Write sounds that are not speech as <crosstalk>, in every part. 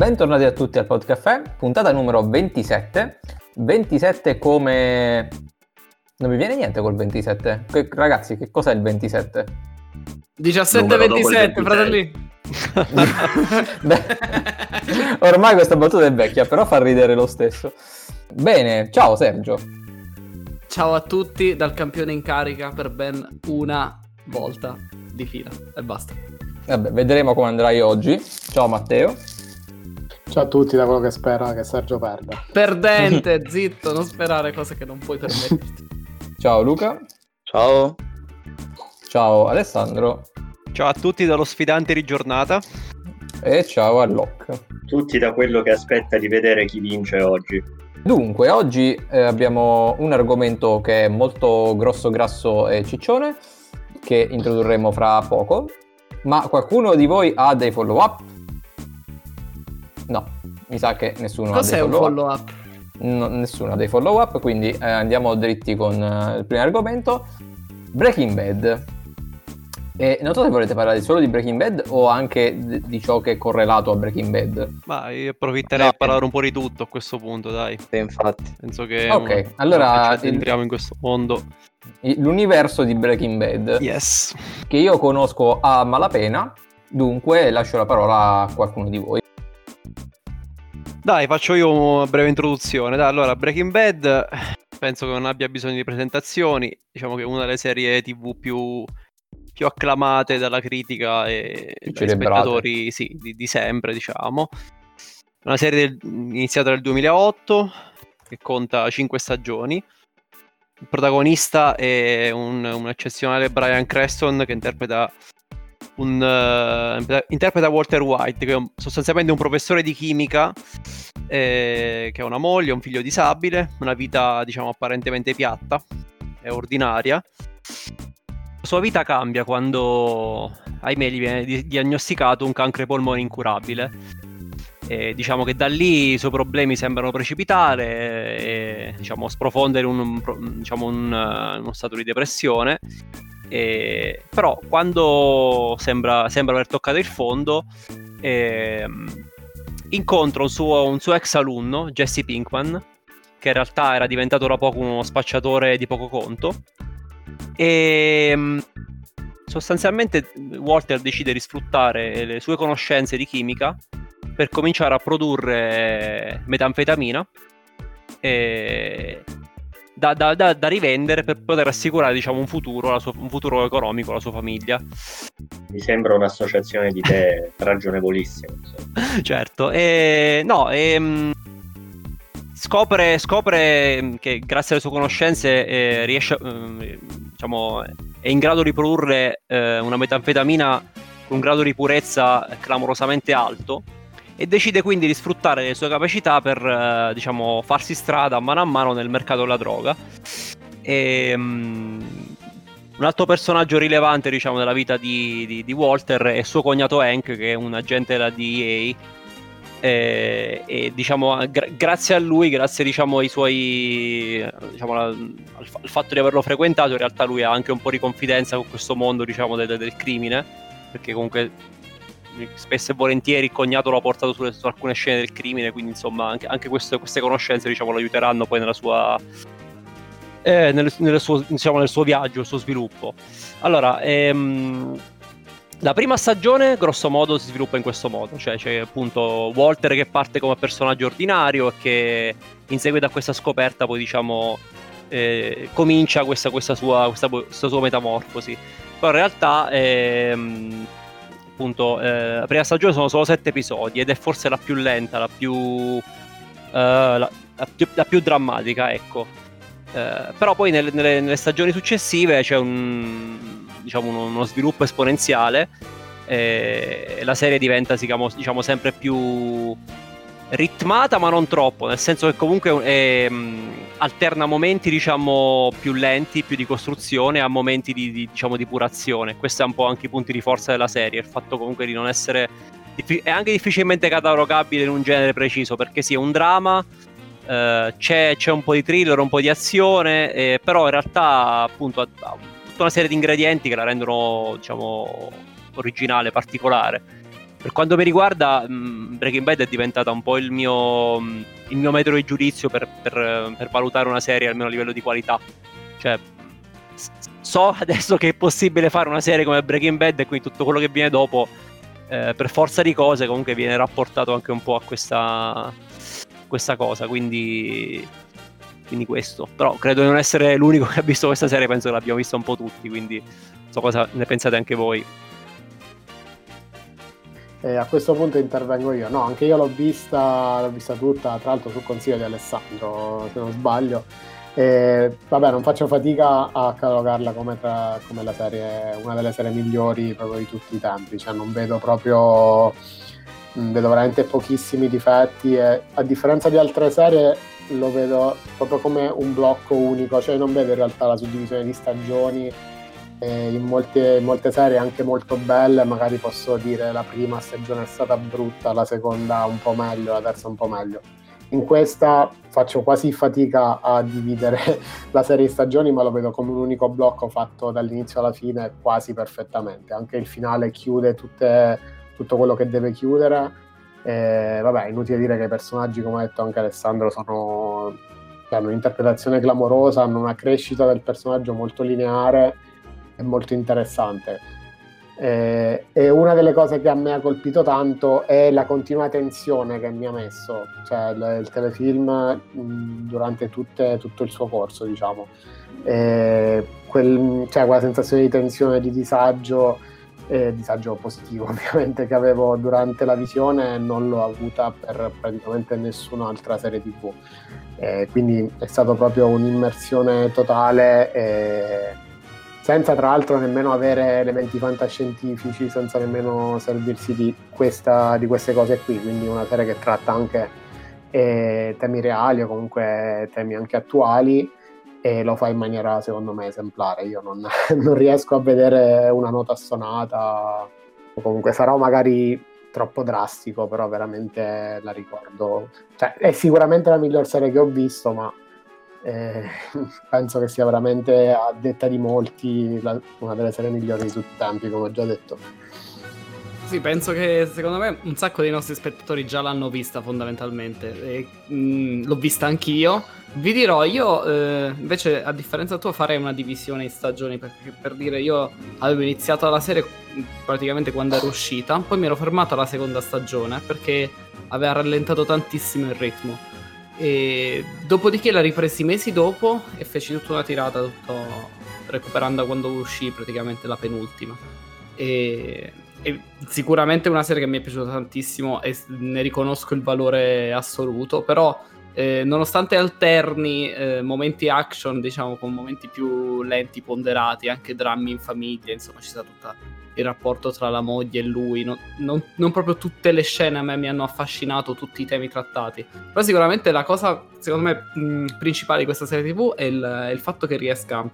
Bentornati a tutti al Podcaffè, puntata numero 27. 27 come... Non mi viene niente col 27. Che, ragazzi, che cos'è il 27? 17-27, fratelli. <laughs> Beh, ormai questa battuta è vecchia, però fa ridere lo stesso. Bene, ciao Sergio. Ciao a tutti dal campione in carica per ben una volta di fila e basta. Vabbè, vedremo come andrai oggi. Ciao Matteo. Ciao a tutti da quello che spera che Sergio perda. Perdente, <laughs> zitto, non sperare cose che non puoi permetterti. Ciao Luca. Ciao. Ciao Alessandro. Ciao a tutti dallo sfidante di giornata. E ciao a Locke. Tutti da quello che aspetta di vedere chi vince oggi. Dunque, oggi eh, abbiamo un argomento che è molto grosso, grasso e ciccione, che introdurremo fra poco. Ma qualcuno di voi ha dei follow up? No, mi sa che nessuno Cos'è ha dei un follow up. follow up? No, nessuno ha dei follow up, quindi eh, andiamo dritti con eh, il primo argomento. Breaking Bad. E non so se volete parlare solo di Breaking Bad o anche d- di ciò che è correlato a Breaking Bad. Ma io approfitterei No. a parlare un po' di tutto a questo punto, dai. Sì, infatti. Penso che Ok, mm, allora entriamo in questo mondo. L'universo di Breaking Bad, Yes. che io conosco a malapena, dunque lascio la parola a qualcuno di voi. Dai, faccio io una breve introduzione. Dai, allora, Breaking Bad penso che non abbia bisogno di presentazioni. Diciamo che è una delle serie TV più, più acclamate dalla critica e dai spettatori sì, di, di sempre, diciamo. Una serie del- iniziata nel 2008 che conta 5 stagioni. Il protagonista è un, un eccezionale Brian Creston che interpreta un, eh, interpreta Walter White, che è un- sostanzialmente un professore di chimica eh, che ha una moglie, un figlio disabile, una vita diciamo apparentemente piatta e ordinaria. La sua vita cambia quando, ahimè, gli viene di- diagnosticato un cancro ai polmoni incurabile. E diciamo che da lì i suoi problemi sembrano precipitare e diciamo, sprofondere in un, diciamo, un, eh, uno stato di depressione. E- però quando sembra, sembra aver toccato il fondo, ehm, incontra un suo, un suo ex alunno, Jesse Pinkman, che in realtà era diventato da poco uno spacciatore di poco conto. E mm, sostanzialmente Walter decide di sfruttare le sue conoscenze di chimica per cominciare a produrre metanfetamina e da, da- da- da rivendere per poter assicurare diciamo, un, futuro, sua- un futuro economico alla sua famiglia. Mi sembra un'associazione di te <laughs> ragionevolissima. certo, e, no, ehm, scopre, scopre che grazie alle sue conoscenze eh, riesce, ehm, diciamo, è in grado di produrre eh, una metanfetamina con un grado di purezza clamorosamente alto e decide quindi di sfruttare le sue capacità per eh, diciamo, farsi strada mano a mano nel mercato della droga. E, mm, un altro personaggio rilevante diciamo, della vita di, di- di Walter è suo cognato Hank, che è un agente della DEA. E, e, diciamo, gra- grazie a lui, grazie diciamo, ai suoi diciamo, al, al fa- al fatto di averlo frequentato, in realtà lui ha anche un po' di confidenza con questo mondo diciamo, del, del crimine, perché comunque spesso e volentieri il cognato lo ha portato sulle- su alcune scene del crimine, quindi insomma anche, anche queste, queste conoscenze diciamo, lo aiuteranno poi nella sua, eh, nel, nel suo, diciamo, nel suo viaggio, il suo sviluppo. Allora, ehm, la prima stagione, grosso modo, si sviluppa in questo modo, cioè c'è appunto Walter che parte come personaggio ordinario e che in seguito a questa scoperta poi diciamo eh, comincia questa, questa sua, questa, questa sua metamorfosi. Però in realtà ehm, appunto eh, la prima stagione sono solo sette episodi ed è forse la più lenta, la più, eh, la, la più, la più drammatica, ecco. Eh, però poi nelle, nelle- nelle stagioni successive c'è un, diciamo, uno, uno sviluppo esponenziale e la serie diventa diciamo, diciamo, sempre più ritmata ma non troppo nel senso che comunque è, mh, alterna momenti diciamo più lenti più di costruzione a momenti di, di, diciamo di purazione questo è un po' anche i punti di forza della serie il fatto comunque di non essere è anche difficilmente catalogabile in un genere preciso perché sì è un dramma eh, c'è, c'è un po' di thriller, un po' di azione, eh, però in realtà appunto ha, ha tutta una serie di ingredienti che la rendono diciamo originale, particolare. Per quanto mi riguarda, mh, Breaking Bad è diventata un po' il mio, mh, il mio metro di giudizio per, per- per valutare una serie almeno a livello di qualità. Cioè, so adesso che è possibile fare una serie come Breaking Bad e quindi tutto quello che viene dopo, eh, per forza di cose, comunque viene rapportato anche un po' a questa, questa cosa. Quindi, quindi questo. Però credo di non essere l'unico che ha visto questa serie, penso che l'abbiamo vista un po' tutti, quindi so cosa ne pensate anche voi. E a questo punto intervengo io. No, anche io l'ho vista, l'ho vista tutta, tra l'altro sul consiglio di Alessandro, se non sbaglio. E, vabbè, non faccio fatica a catalogarla come, tra- come serie, una delle serie migliori proprio di tutti i tempi. Cioè, non vedo proprio. mh, Vedo veramente pochissimi difetti e a differenza di altre serie lo vedo proprio come un blocco unico, cioè non vedo in realtà la suddivisione di stagioni e in molte, in molte serie anche molto belle, magari posso dire la prima stagione è stata brutta, la seconda un po' meglio, la terza un po' meglio. In questa faccio quasi fatica a dividere <laughs> la serie in stagioni, ma lo vedo come un unico blocco fatto dall'inizio alla fine quasi perfettamente. Anche il finale chiude tutte- tutto quello che deve chiudere. E, vabbè, inutile dire che i personaggi, come ha detto anche Alessandro, sono, hanno un'interpretazione clamorosa, hanno una crescita del personaggio molto lineare è molto interessante. Eh, e una delle cose che a me ha colpito tanto è la continua tensione che mi ha messo, cioè il, il telefilm mh, durante tutte- tutto il suo corso, diciamo. Eh, quel- cioè, quella sensazione di tensione, di disagio, eh, disagio positivo <laughs> ovviamente che avevo durante la visione non l'ho avuta per praticamente nessun'altra serie tv. Quindi è stato proprio un'immersione totale. Senza tra l'altro nemmeno avere elementi fantascientifici, senza nemmeno servirsi di, questa- di queste cose qui, quindi una serie che tratta anche eh, temi reali o comunque temi anche attuali e lo fa in maniera secondo me esemplare. Io non, <laughs> non riesco a vedere una nota stonata o comunque sarò magari troppo drastico, però veramente la ricordo. Cioè, è sicuramente la miglior serie che ho visto, ma eh, <laughs> penso che sia veramente a detta di molti la- una delle serie migliori di tutti i tempi, come ho già detto. Sì, penso che secondo me un sacco dei nostri spettatori già l'hanno vista fondamentalmente. E, mh, l'ho vista anch'io. Vi dirò, io eh, invece a differenza tua farei una divisione in stagioni perché per dire io avevo iniziato la serie mh, praticamente quando era uscita, poi mi ero fermato alla seconda stagione perché aveva rallentato tantissimo il ritmo. E dopodiché la ripresi mesi dopo e feci tutta una tirata, tutto recuperando quando uscì praticamente la penultima. E, e sicuramente è una serie che mi è piaciuta tantissimo e ne riconosco il valore assoluto, però eh, nonostante alterni eh, momenti action, diciamo, con momenti più lenti, ponderati, anche drammi in famiglia, insomma, ci sta tutto il rapporto tra la moglie e lui. Non, non- non proprio tutte le scene a me mi hanno affascinato, tutti i temi trattati. Però sicuramente la cosa, secondo me, mh, principale di questa serie TV è il, è il fatto che riesca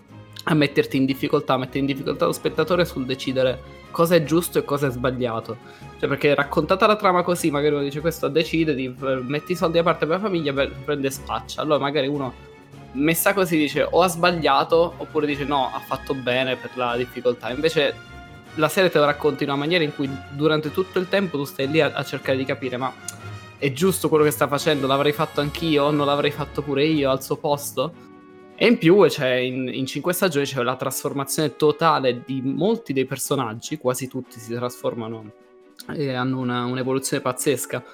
a metterti in difficoltà, a mettere in difficoltà lo spettatore sul decidere cosa è giusto e cosa è sbagliato. Cioè, perché raccontata la trama così, magari uno dice questo decide di metti i soldi da parte per la famiglia, beh, prende e spaccia. Allora magari uno messa così dice o ha sbagliato oppure dice no, ha fatto bene per la difficoltà. Invece la serie te lo racconta in una maniera in cui durante tutto il tempo tu stai lì a, a cercare di capire ma è giusto quello che sta facendo? L'avrei fatto anch'io? Non l'avrei fatto pure io al suo posto? E in più c'è in, in cinque stagioni c'è la trasformazione totale di molti dei personaggi, quasi tutti si trasformano e hanno una- un'evoluzione pazzesca.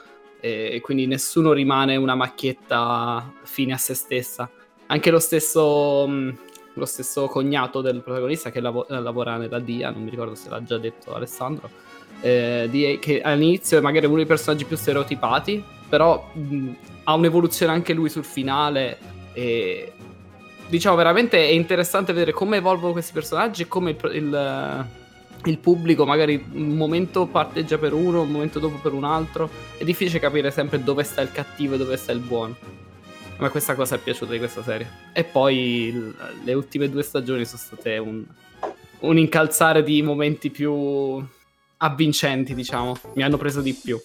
E quindi nessuno rimane una macchietta fine a se stessa. Anche lo stesso, mh, lo stesso cognato del protagonista che lavo- eh, lavora nella DIA, non mi ricordo se l'ha già detto Alessandro, eh, di- che all'inizio è magari uno dei personaggi più stereotipati, però mh, ha un'evoluzione anche lui sul finale e diciamo veramente è interessante vedere come evolvono questi personaggi e come il, il- il pubblico magari un momento parteggia per uno, un momento dopo per un altro. È difficile capire sempre dove sta il cattivo e dove sta il buono. Ma questa cosa è piaciuta di questa serie. E poi il- le ultime due stagioni sono state un, un incalzare di momenti più avvincenti, diciamo. Mi hanno preso di più.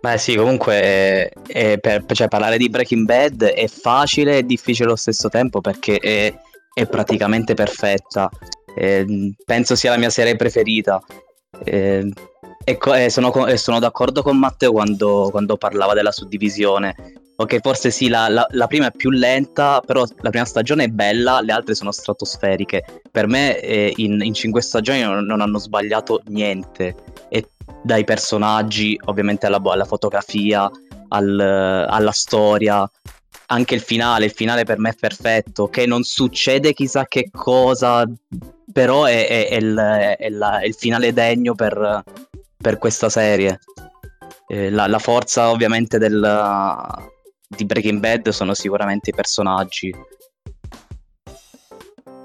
Beh sì, comunque eh, è per, cioè, parlare di Breaking Bad è facile e difficile allo stesso tempo perché è, è praticamente perfetta. Eh, penso sia la mia serie preferita. Eh, E co- eh, sono, co- eh, sono d'accordo con Matteo quando, quando parlava della suddivisione. Ok, forse sì, la, la- la prima è più lenta, però la prima stagione è bella, le altre sono stratosferiche. Per me eh, in, in cinque stagioni non, non hanno sbagliato niente. E dai personaggi, ovviamente alla, alla fotografia, al- alla storia, anche il finale. Il finale per me è perfetto, che non succede chissà che cosa, però è, è- è il, è la- il finale degno per, per questa serie. Eh, la forza ovviamente del, di Breaking Bad sono sicuramente i personaggi.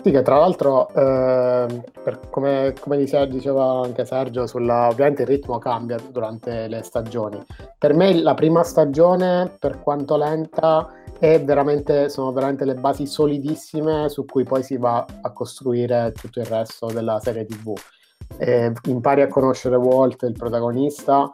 Sì, che tra l'altro, per- come, come dice- diceva anche Sergio, sulla- ovviamente il ritmo cambia durante le stagioni. Per me la prima stagione, per quanto lenta, veramente, sono veramente le basi solidissime su cui poi si va a costruire tutto il resto della serie TV. Eh, impari a conoscere Walt, il protagonista,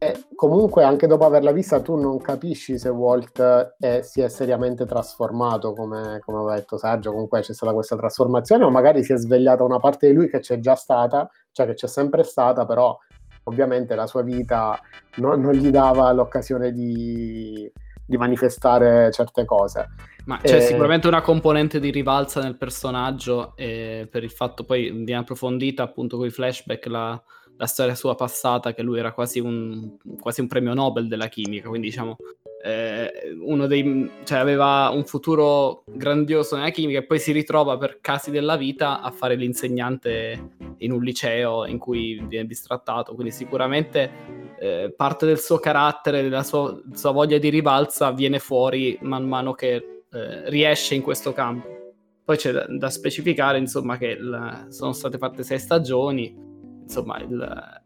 e comunque anche dopo averla vista tu non capisci se Walt è- si è seriamente trasformato, come, come aveva detto Sergio, comunque c'è stata questa trasformazione o magari si è svegliata una parte di lui che c'è già stata, cioè che c'è sempre stata, però ovviamente la sua vita non, non gli dava l'occasione di, di manifestare certe cose. Ma c'è Eh, sicuramente una componente di rivalsa nel personaggio eh, per il fatto poi viene approfondita appunto con i flashback la, la storia sua passata che lui era quasi un, quasi un premio Nobel della chimica, quindi diciamo eh, uno dei, cioè aveva un futuro grandioso nella chimica e poi si ritrova per casi della vita a fare l'insegnante in un liceo in cui viene bistrattato, quindi sicuramente eh, parte del suo carattere, della sua, sua voglia di rivalsa viene fuori man mano che eh, riesce in questo campo. Poi c'è da, da specificare, insomma, che il- sono state fatte sei stagioni, insomma, il,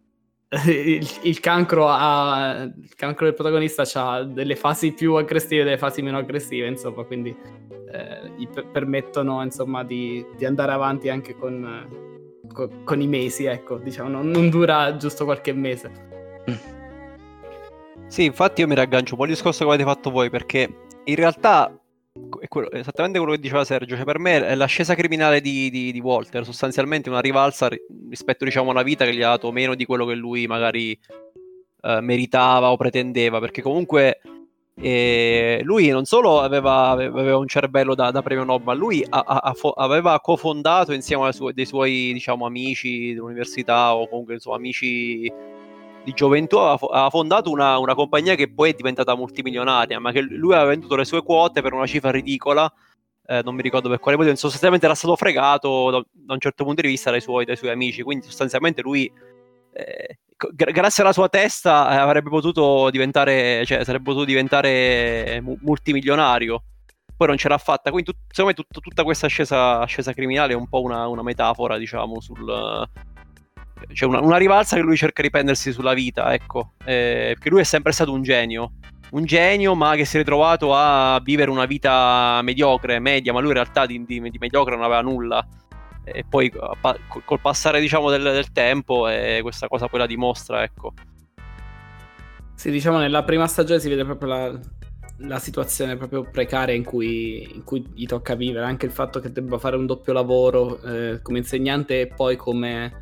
<laughs> il- il cancro ha, il cancro del protagonista ha delle fasi più aggressive e delle fasi meno aggressive, insomma, quindi eh, gli per- permettono, insomma, di, di andare avanti anche con, co- con i mesi, ecco, diciamo, non, non dura giusto qualche mese. Sì, infatti io mi raggancio un po' al discorso che avete fatto voi, perché in realtà è quello- esattamente quello che diceva Sergio, cioè per me è l'ascesa criminale di, di- di Walter, sostanzialmente una rivalsa ri- rispetto diciamo alla vita che gli ha dato meno di quello che lui magari eh, meritava o pretendeva, perché comunque eh, lui non solo aveva, aveva un cervello da, da premio Nobel, ma lui ha- ha- ha fo- aveva cofondato insieme ai suoi- dei suoi diciamo, amici dell'università o comunque insomma, amici di gioventù aveva, fo- aveva fondato una, una compagnia che poi è diventata multimilionaria, ma che lui aveva venduto le sue quote per una cifra ridicola. eh, non mi ricordo per quale motivo, sostanzialmente era stato fregato da, da un certo punto di vista dai suoi, dai suoi amici. Quindi, sostanzialmente, lui, eh, gra- grazie alla sua testa, eh, avrebbe potuto diventare, cioè, sarebbe potuto diventare mu- multimilionario. Poi non ce l'ha fatta. Quindi, tut- secondo me, tut- tutta questa ascesa, ascesa criminale è un po' una, una metafora, diciamo, sul c'è una, una rivalsa che lui cerca di prendersi sulla vita, ecco, Eh, perché lui è sempre stato un genio, un genio ma che si è ritrovato a vivere una vita mediocre, media, ma lui in realtà di, di- di mediocre non aveva nulla. E poi pa- col passare diciamo del, del tempo eh, questa cosa poi la dimostra, ecco. Sì, diciamo nella prima stagione si vede proprio la, la situazione proprio precaria in cui, in cui gli tocca vivere, anche il fatto che debba fare un doppio lavoro eh, come insegnante e poi come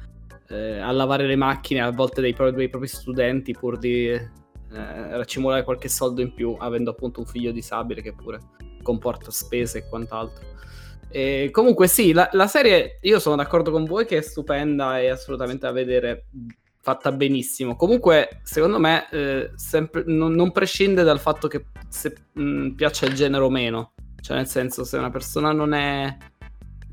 eh, a lavare le macchine a volte dei, pro- dei propri studenti pur di eh, raccimolare qualche soldo in più, avendo appunto un figlio disabile che pure comporta spese e quant'altro. E comunque sì, la, la serie, io sono d'accordo con voi che è stupenda e assolutamente da vedere, fatta benissimo. Comunque, secondo me, eh, sempre, non, non prescinde dal fatto che se mh, piaccia il genere o meno. Cioè, nel senso, se una persona non è,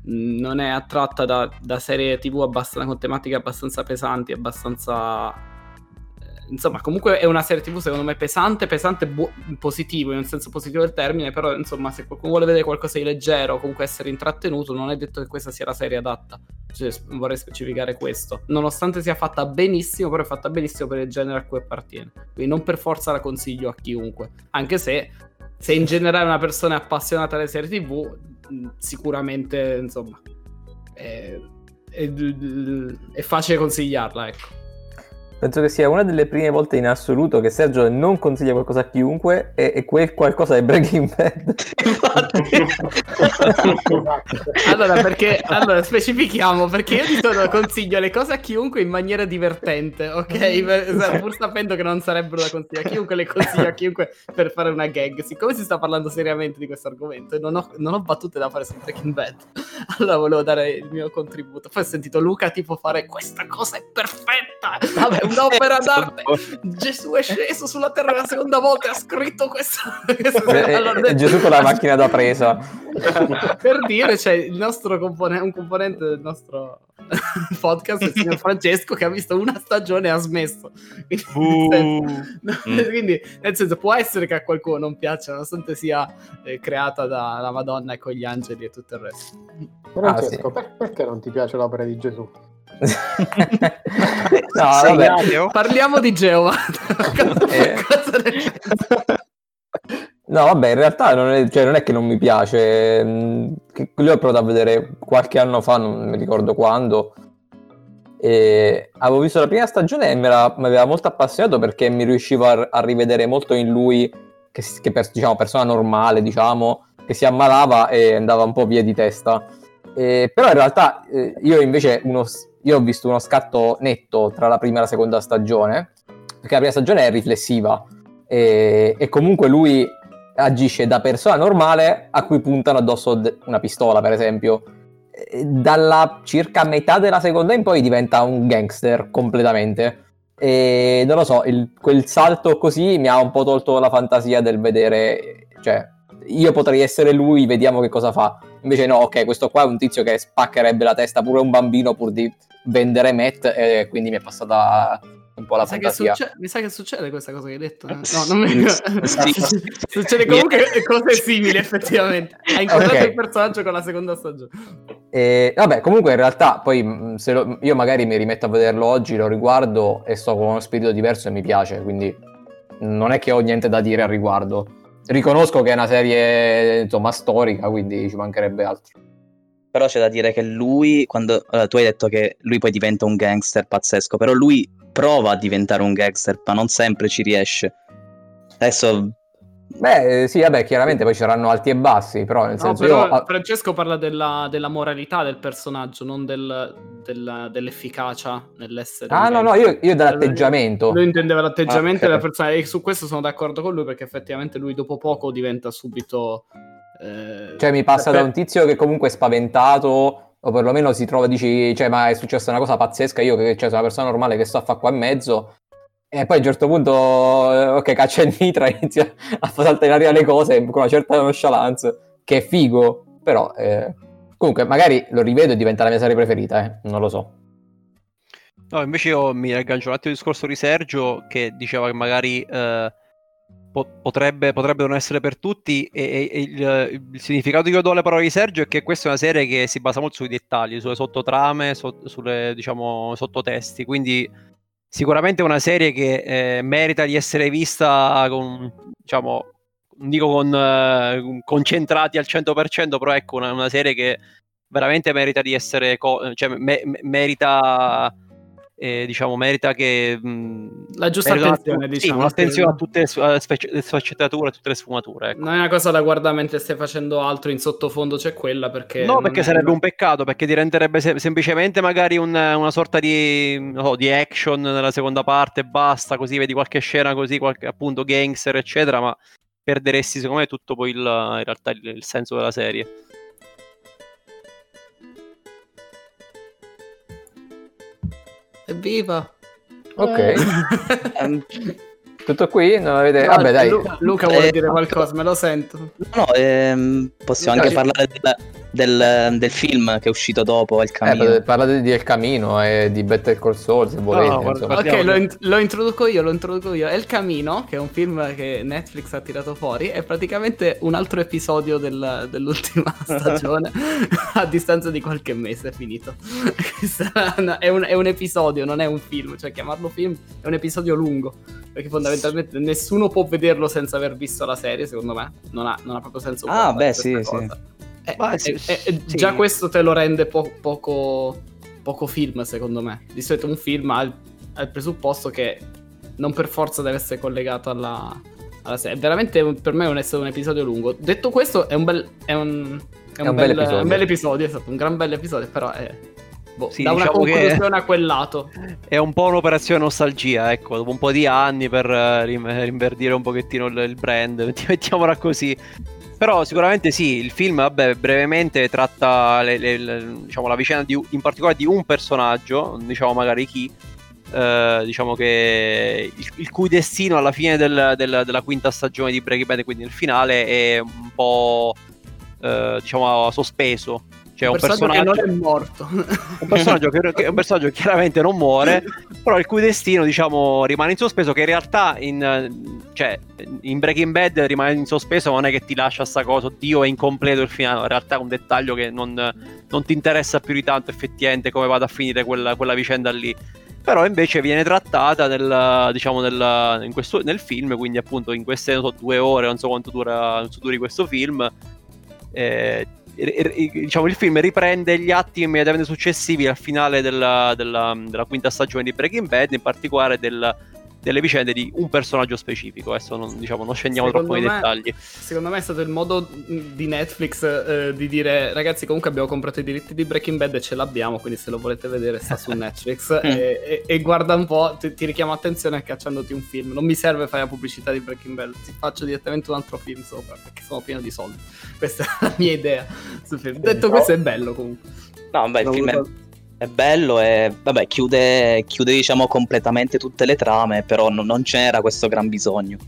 non è attratta da, da serie tv abbastanza, con tematiche abbastanza pesanti, abbastanza... eh, Insomma, comunque è una serie TV secondo me pesante, pesante bu- positivo, in un senso positivo del termine, però insomma se qualcuno vuole vedere qualcosa di leggero comunque essere intrattenuto, non è detto che questa sia la serie adatta. Cioè, vorrei specificare questo. Nonostante sia fatta benissimo, però è fatta benissimo per il genere a cui appartiene. Quindi non per forza la consiglio a chiunque. Anche se, se in generale una persona è appassionata alle serie TV, sicuramente, insomma, è, è- è facile consigliarla, ecco. Penso che sia una delle prime volte in assoluto che Sergio non consiglia qualcosa a chiunque e, e quel qualcosa è Breaking <laughs> Bad. Esatto. Allora, perché allora specifichiamo perché io di solito consiglio le cose a chiunque in maniera divertente, ok? Pur sapendo che non sarebbero da consigliare a chiunque, le consiglio a chiunque per fare una gag. Siccome si sta parlando seriamente di questo argomento e non ho, non ho battute da fare su Breaking Bad, allora volevo dare il mio contributo. Poi ho sentito Luca tipo fare questa cosa è perfetta, è un'opera <laughs> d'arte. Gesù è sceso sulla terra la seconda volta e ha scritto questo. questo- Eh, Allora, eh, Gesù con la macchina da presa. <laughs> per dire, c'è il nostro compone- un componente del nostro <laughs> podcast, il signor Francesco, che ha visto una stagione e ha smesso. Quindi, nel senso, quindi, nel senso, può essere che a qualcuno non piaccia, nonostante sia eh, creata dalla Madonna e con gli angeli e tutto il resto. Francesco, Ah, per- perché non ti piace l'opera di Gesù? No, Sei vabbè. Parliamo di Geova. <laughs> Cosa- Eh. No, vabbè, in realtà non è, cioè, non è che non mi piace. che- Lui ho provato a vedere qualche anno fa, non mi ricordo quando. E avevo visto la prima stagione e mi, era- mi aveva molto appassionato perché mi riuscivo a, a rivedere molto in lui, che, che per- diciamo, persona normale, diciamo, che si ammalava e andava un po' via di testa. E- però in realtà eh, io invece uno io ho visto uno scatto netto tra la prima e la seconda stagione, perché la prima stagione è riflessiva e, e comunque lui agisce da persona normale a cui puntano addosso de- una pistola, per esempio. E Dalla circa metà della seconda in poi diventa un gangster completamente. E non lo so, il- quel salto così mi ha un po' tolto la fantasia del vedere, cioè, io potrei essere lui, vediamo che cosa fa. Invece no, ok, questo qua è un tizio che spaccherebbe la testa pure a un bambino pur di vendere Matt e quindi mi è passata un po' la Mi fantasia. succe- mi sa che succede questa cosa che hai detto. eh? No, non mi Sì. <laughs> Succede comunque cose simili, effettivamente. Hai incontrato Ok. il personaggio con la seconda stagione. E, vabbè, comunque in realtà poi se lo- io magari mi rimetto a vederlo oggi, lo riguardo e sto con uno spirito diverso e mi piace, quindi non è che ho niente da dire al riguardo. Riconosco che è una serie insomma storica, quindi ci mancherebbe altro. Però c'è da dire che lui, quando allora, tu hai detto che lui poi diventa un gangster pazzesco, però lui prova a diventare un gangster, ma non sempre ci riesce. Adesso Beh, sì, vabbè, chiaramente poi ci saranno alti e bassi, però nel No, senso però io... Francesco parla della, della moralità del personaggio, non del- del- dell'efficacia nell'essere. Ah, no, no, io, io dall'atteggiamento. Lui intendeva l'atteggiamento Ah, ok. della persona e su questo sono d'accordo con lui perché effettivamente lui dopo poco diventa subito... eh, Cioè mi passa per- da un tizio che comunque è spaventato o perlomeno si trova, dici, cioè ma è successa una cosa pazzesca, io che cioè, sono una persona normale che sto a fare qua in mezzo e poi a un certo punto, eh, ok, caccia il mitra, <laughs> inizia a far saltare in aria le cose con una certa nonchalance, che è figo, però eh, comunque magari lo rivedo e diventa la mia serie preferita, eh, non lo so. No, invece io mi aggancio un attimo al discorso di Sergio che diceva che magari eh, po- potrebbe, potrebbe non essere per tutti e- e il, il significato che io do alle parole di Sergio è che questa è una serie che si basa molto sui dettagli, sulle sottotrame, so- sulle diciamo sottotesti, quindi sicuramente una serie che eh, merita di essere vista con, diciamo, non dico con eh, concentrati al 100%, però ecco una, una serie che veramente merita di essere, co- cioè me- merita eh, diciamo merita che mh, La giusta una- attenzione, sì, diciamo. un'attenzione a tutte le, eh, le sfaccettature, a tutte le sfumature. ecco. Non è una cosa da guardare mentre stai facendo altro, in sottofondo c'è quella perché... No, perché è- sarebbe un peccato, perché ti renderebbe se- semplicemente magari un- una sorta di, so, di action nella seconda parte basta, così vedi qualche scena così, qualche appunto gangster, eccetera, ma perderesti secondo me tutto poi il, in realtà il, il senso della serie. Evviva! Ok, Eh. <laughs> ehm, tutto qui? Non avete... No, Vabbè dai, Lu- Luca vuole Eh, dire qualcosa, me lo sento. no, ehm, possiamo anche Dai. parlare del, del- del film che è uscito dopo, Il eh, Camino. parlate di El Camino e di Better Call Saul se volete. no, guarda- guarda- Ok, lo, int- lo introduco io, lo introduco io. El Camino, che è un film che Netflix ha tirato fuori, è praticamente un altro episodio del- dell'ultima <laughs> stagione, a distanza di qualche mese è finito. <laughs> È un, è un episodio, non è un film, cioè chiamarlo film è un episodio lungo, perché fondamentalmente nessuno può vederlo senza aver visto la serie, secondo me. Non ha, non ha proprio senso. Ah, guardare beh, sì, questa sì. cosa. Eh, Ma eh, sì, eh, eh, sì. Già questo te lo rende po- poco, poco film, secondo me. Di solito un film ha al presupposto che non per forza deve essere collegato alla, alla serie. Veramente un- per me è stato un episodio lungo. Detto questo, è un bel, è un, è un bel, è un bel episodio, è stato un gran bel episodio, però è... boh, Sì, da una diciamo che- conclusione a quel lato. È un po' un'operazione nostalgia, ecco, dopo un po' di anni per eh, rinverdire un pochettino il, brand, <laughs> metti- mettiamola così. Però sicuramente sì, il film, vabbè, brevemente tratta le- le- le- diciamo, la vicenda di, in particolare di un personaggio, diciamo magari chi, eh, diciamo che il, il cui destino alla fine del- del- della quinta stagione di Breaking Bad, quindi nel finale, è un po' eh, diciamo sospeso. Cioè un personaggio, che non è morto. <laughs> un personaggio che, un personaggio chiaramente non muore, <laughs> però il cui destino, diciamo, rimane in sospeso. Che in realtà in, cioè, in Breaking Bad rimane in sospeso, non è che ti lascia sta cosa, oddio, è incompleto il finale. In realtà è un dettaglio che non, non ti interessa più di tanto, effettivamente, come vada a finire quella, quella vicenda lì. Però invece viene trattata nel, diciamo, nel, in questo, nel film, quindi appunto in queste non so, due ore, non so quanto dura, non so, duri questo film. eh, diciamo, il film riprende gli atti immediatamente successivi al finale della, della- della quinta stagione di Breaking Bad, in particolare del- delle vicende di un personaggio specifico. Adesso non, diciamo, non scendiamo Secondo troppo nei dettagli. Secondo me è stato il modo di Netflix eh, di dire ragazzi comunque abbiamo comprato i diritti di Breaking Bad e ce l'abbiamo, quindi se lo volete vedere sta su <laughs> Netflix e, e- e guarda un po', ti, ti richiamo attenzione cacciandoti un film, non mi serve fare la pubblicità di Breaking Bad, ti faccio direttamente un altro film sopra perché sono pieno di soldi. <laughs> Questa è la mia idea. Detto questo è bello comunque. No, beh, il film è, è bello e vabbè, chiude, chiude diciamo completamente tutte le trame, però non, non c'era questo gran bisogno.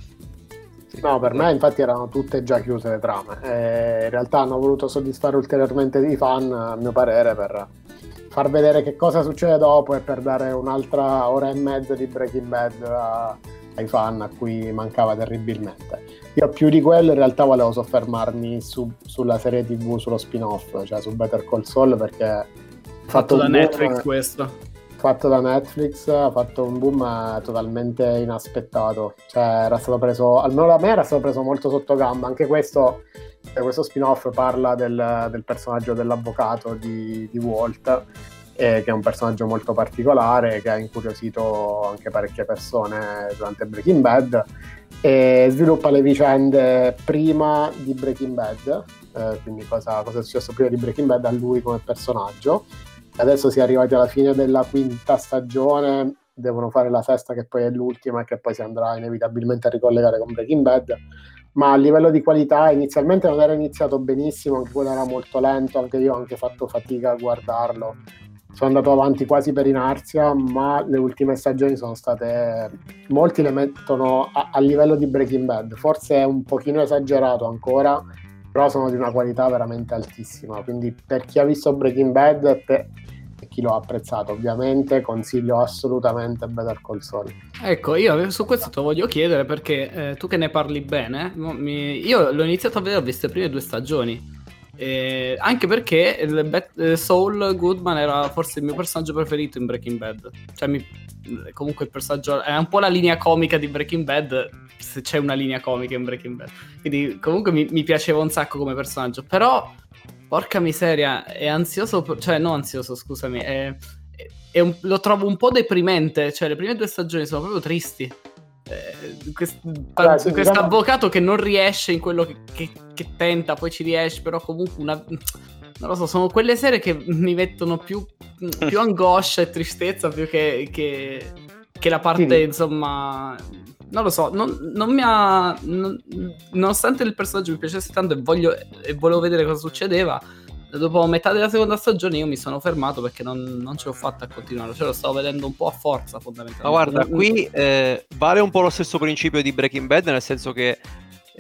No, per me infatti erano tutte già chiuse le trame. E in realtà hanno voluto soddisfare ulteriormente i fan, a mio parere, per far vedere che cosa succede dopo e per dare un'altra ora e mezza di Breaking Bad a- ai fan a cui mancava terribilmente. Io più di quello in realtà volevo soffermarmi su- sulla serie TV, sullo spin-off, cioè su Better Call Saul perché Fatto da boom- Netflix questo. fatto da Netflix, ha fatto un boom eh, totalmente inaspettato. Cioè, era stato preso, almeno da me era stato preso molto sotto gamba. Anche questo, eh, questo spin-off parla del, del personaggio dell'avvocato di, di Walt, eh, che è un personaggio molto particolare, che ha incuriosito anche parecchie persone durante Breaking Bad. E sviluppa le vicende prima di Breaking Bad, eh, quindi cosa, cosa è successo prima di Breaking Bad a lui come personaggio. Adesso si è arrivati alla fine della quinta stagione, devono fare la sesta che poi è l'ultima e che poi si andrà inevitabilmente a ricollegare con Breaking Bad. Ma a livello di qualità inizialmente non era iniziato benissimo, anche quello era molto lento, anche io ho anche fatto fatica a guardarlo. Sono andato avanti quasi per inerzia, ma le ultime stagioni sono state... Molti le mettono a, a livello di Breaking Bad, forse è un pochino esagerato ancora, però sono di una qualità veramente altissima. Quindi per chi ha visto Breaking Bad e per chi lo ha apprezzato, ovviamente consiglio assolutamente Better Call Saul. Ecco, io su questo te lo voglio chiedere perché eh, tu che ne parli bene, mi- io l'ho iniziato a vedere, ho visto prime due stagioni. Eh, anche perché Bet- eh, Saul Goodman era forse il mio personaggio preferito in Breaking Bad. Cioè, mi- comunque il personaggio è un po' la linea comica di Breaking Bad, se c'è una linea comica in Breaking Bad. Quindi comunque mi, mi piaceva un sacco come personaggio. Però, porca miseria, è ansioso, cioè no ansioso, scusami, è, è un- lo trovo un po' deprimente. Cioè, le prime due stagioni sono proprio tristi. Eh, questo diciamo- avvocato che non riesce in quello che, che- che tenta, poi ci riesce, però comunque una... Non lo so, sono quelle serie che mi mettono più, più <laughs> angoscia e tristezza più che, che, che la parte, Sì. insomma... Non lo so, non, non mi ha... non- nonostante il personaggio mi piacesse tanto e, voglio, e volevo vedere cosa succedeva, dopo metà della seconda stagione io mi sono fermato perché non, non ce l'ho fatta a continuare, cioè lo stavo vedendo un po' a forza fondamentalmente. Ma guarda, qui eh, vale un po' lo stesso principio di Breaking Bad, nel senso che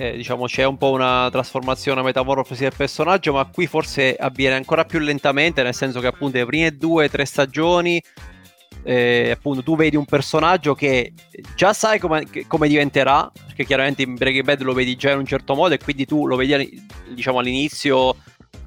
eh, diciamo c'è un po' una trasformazione, una metamorfosi del personaggio, ma qui forse avviene ancora più lentamente, nel senso che appunto le prime due tre stagioni eh, appunto tu vedi un personaggio che già sai come, come diventerà, perché chiaramente in Breaking Bad lo vedi già in un certo modo e quindi tu lo vedi diciamo all'inizio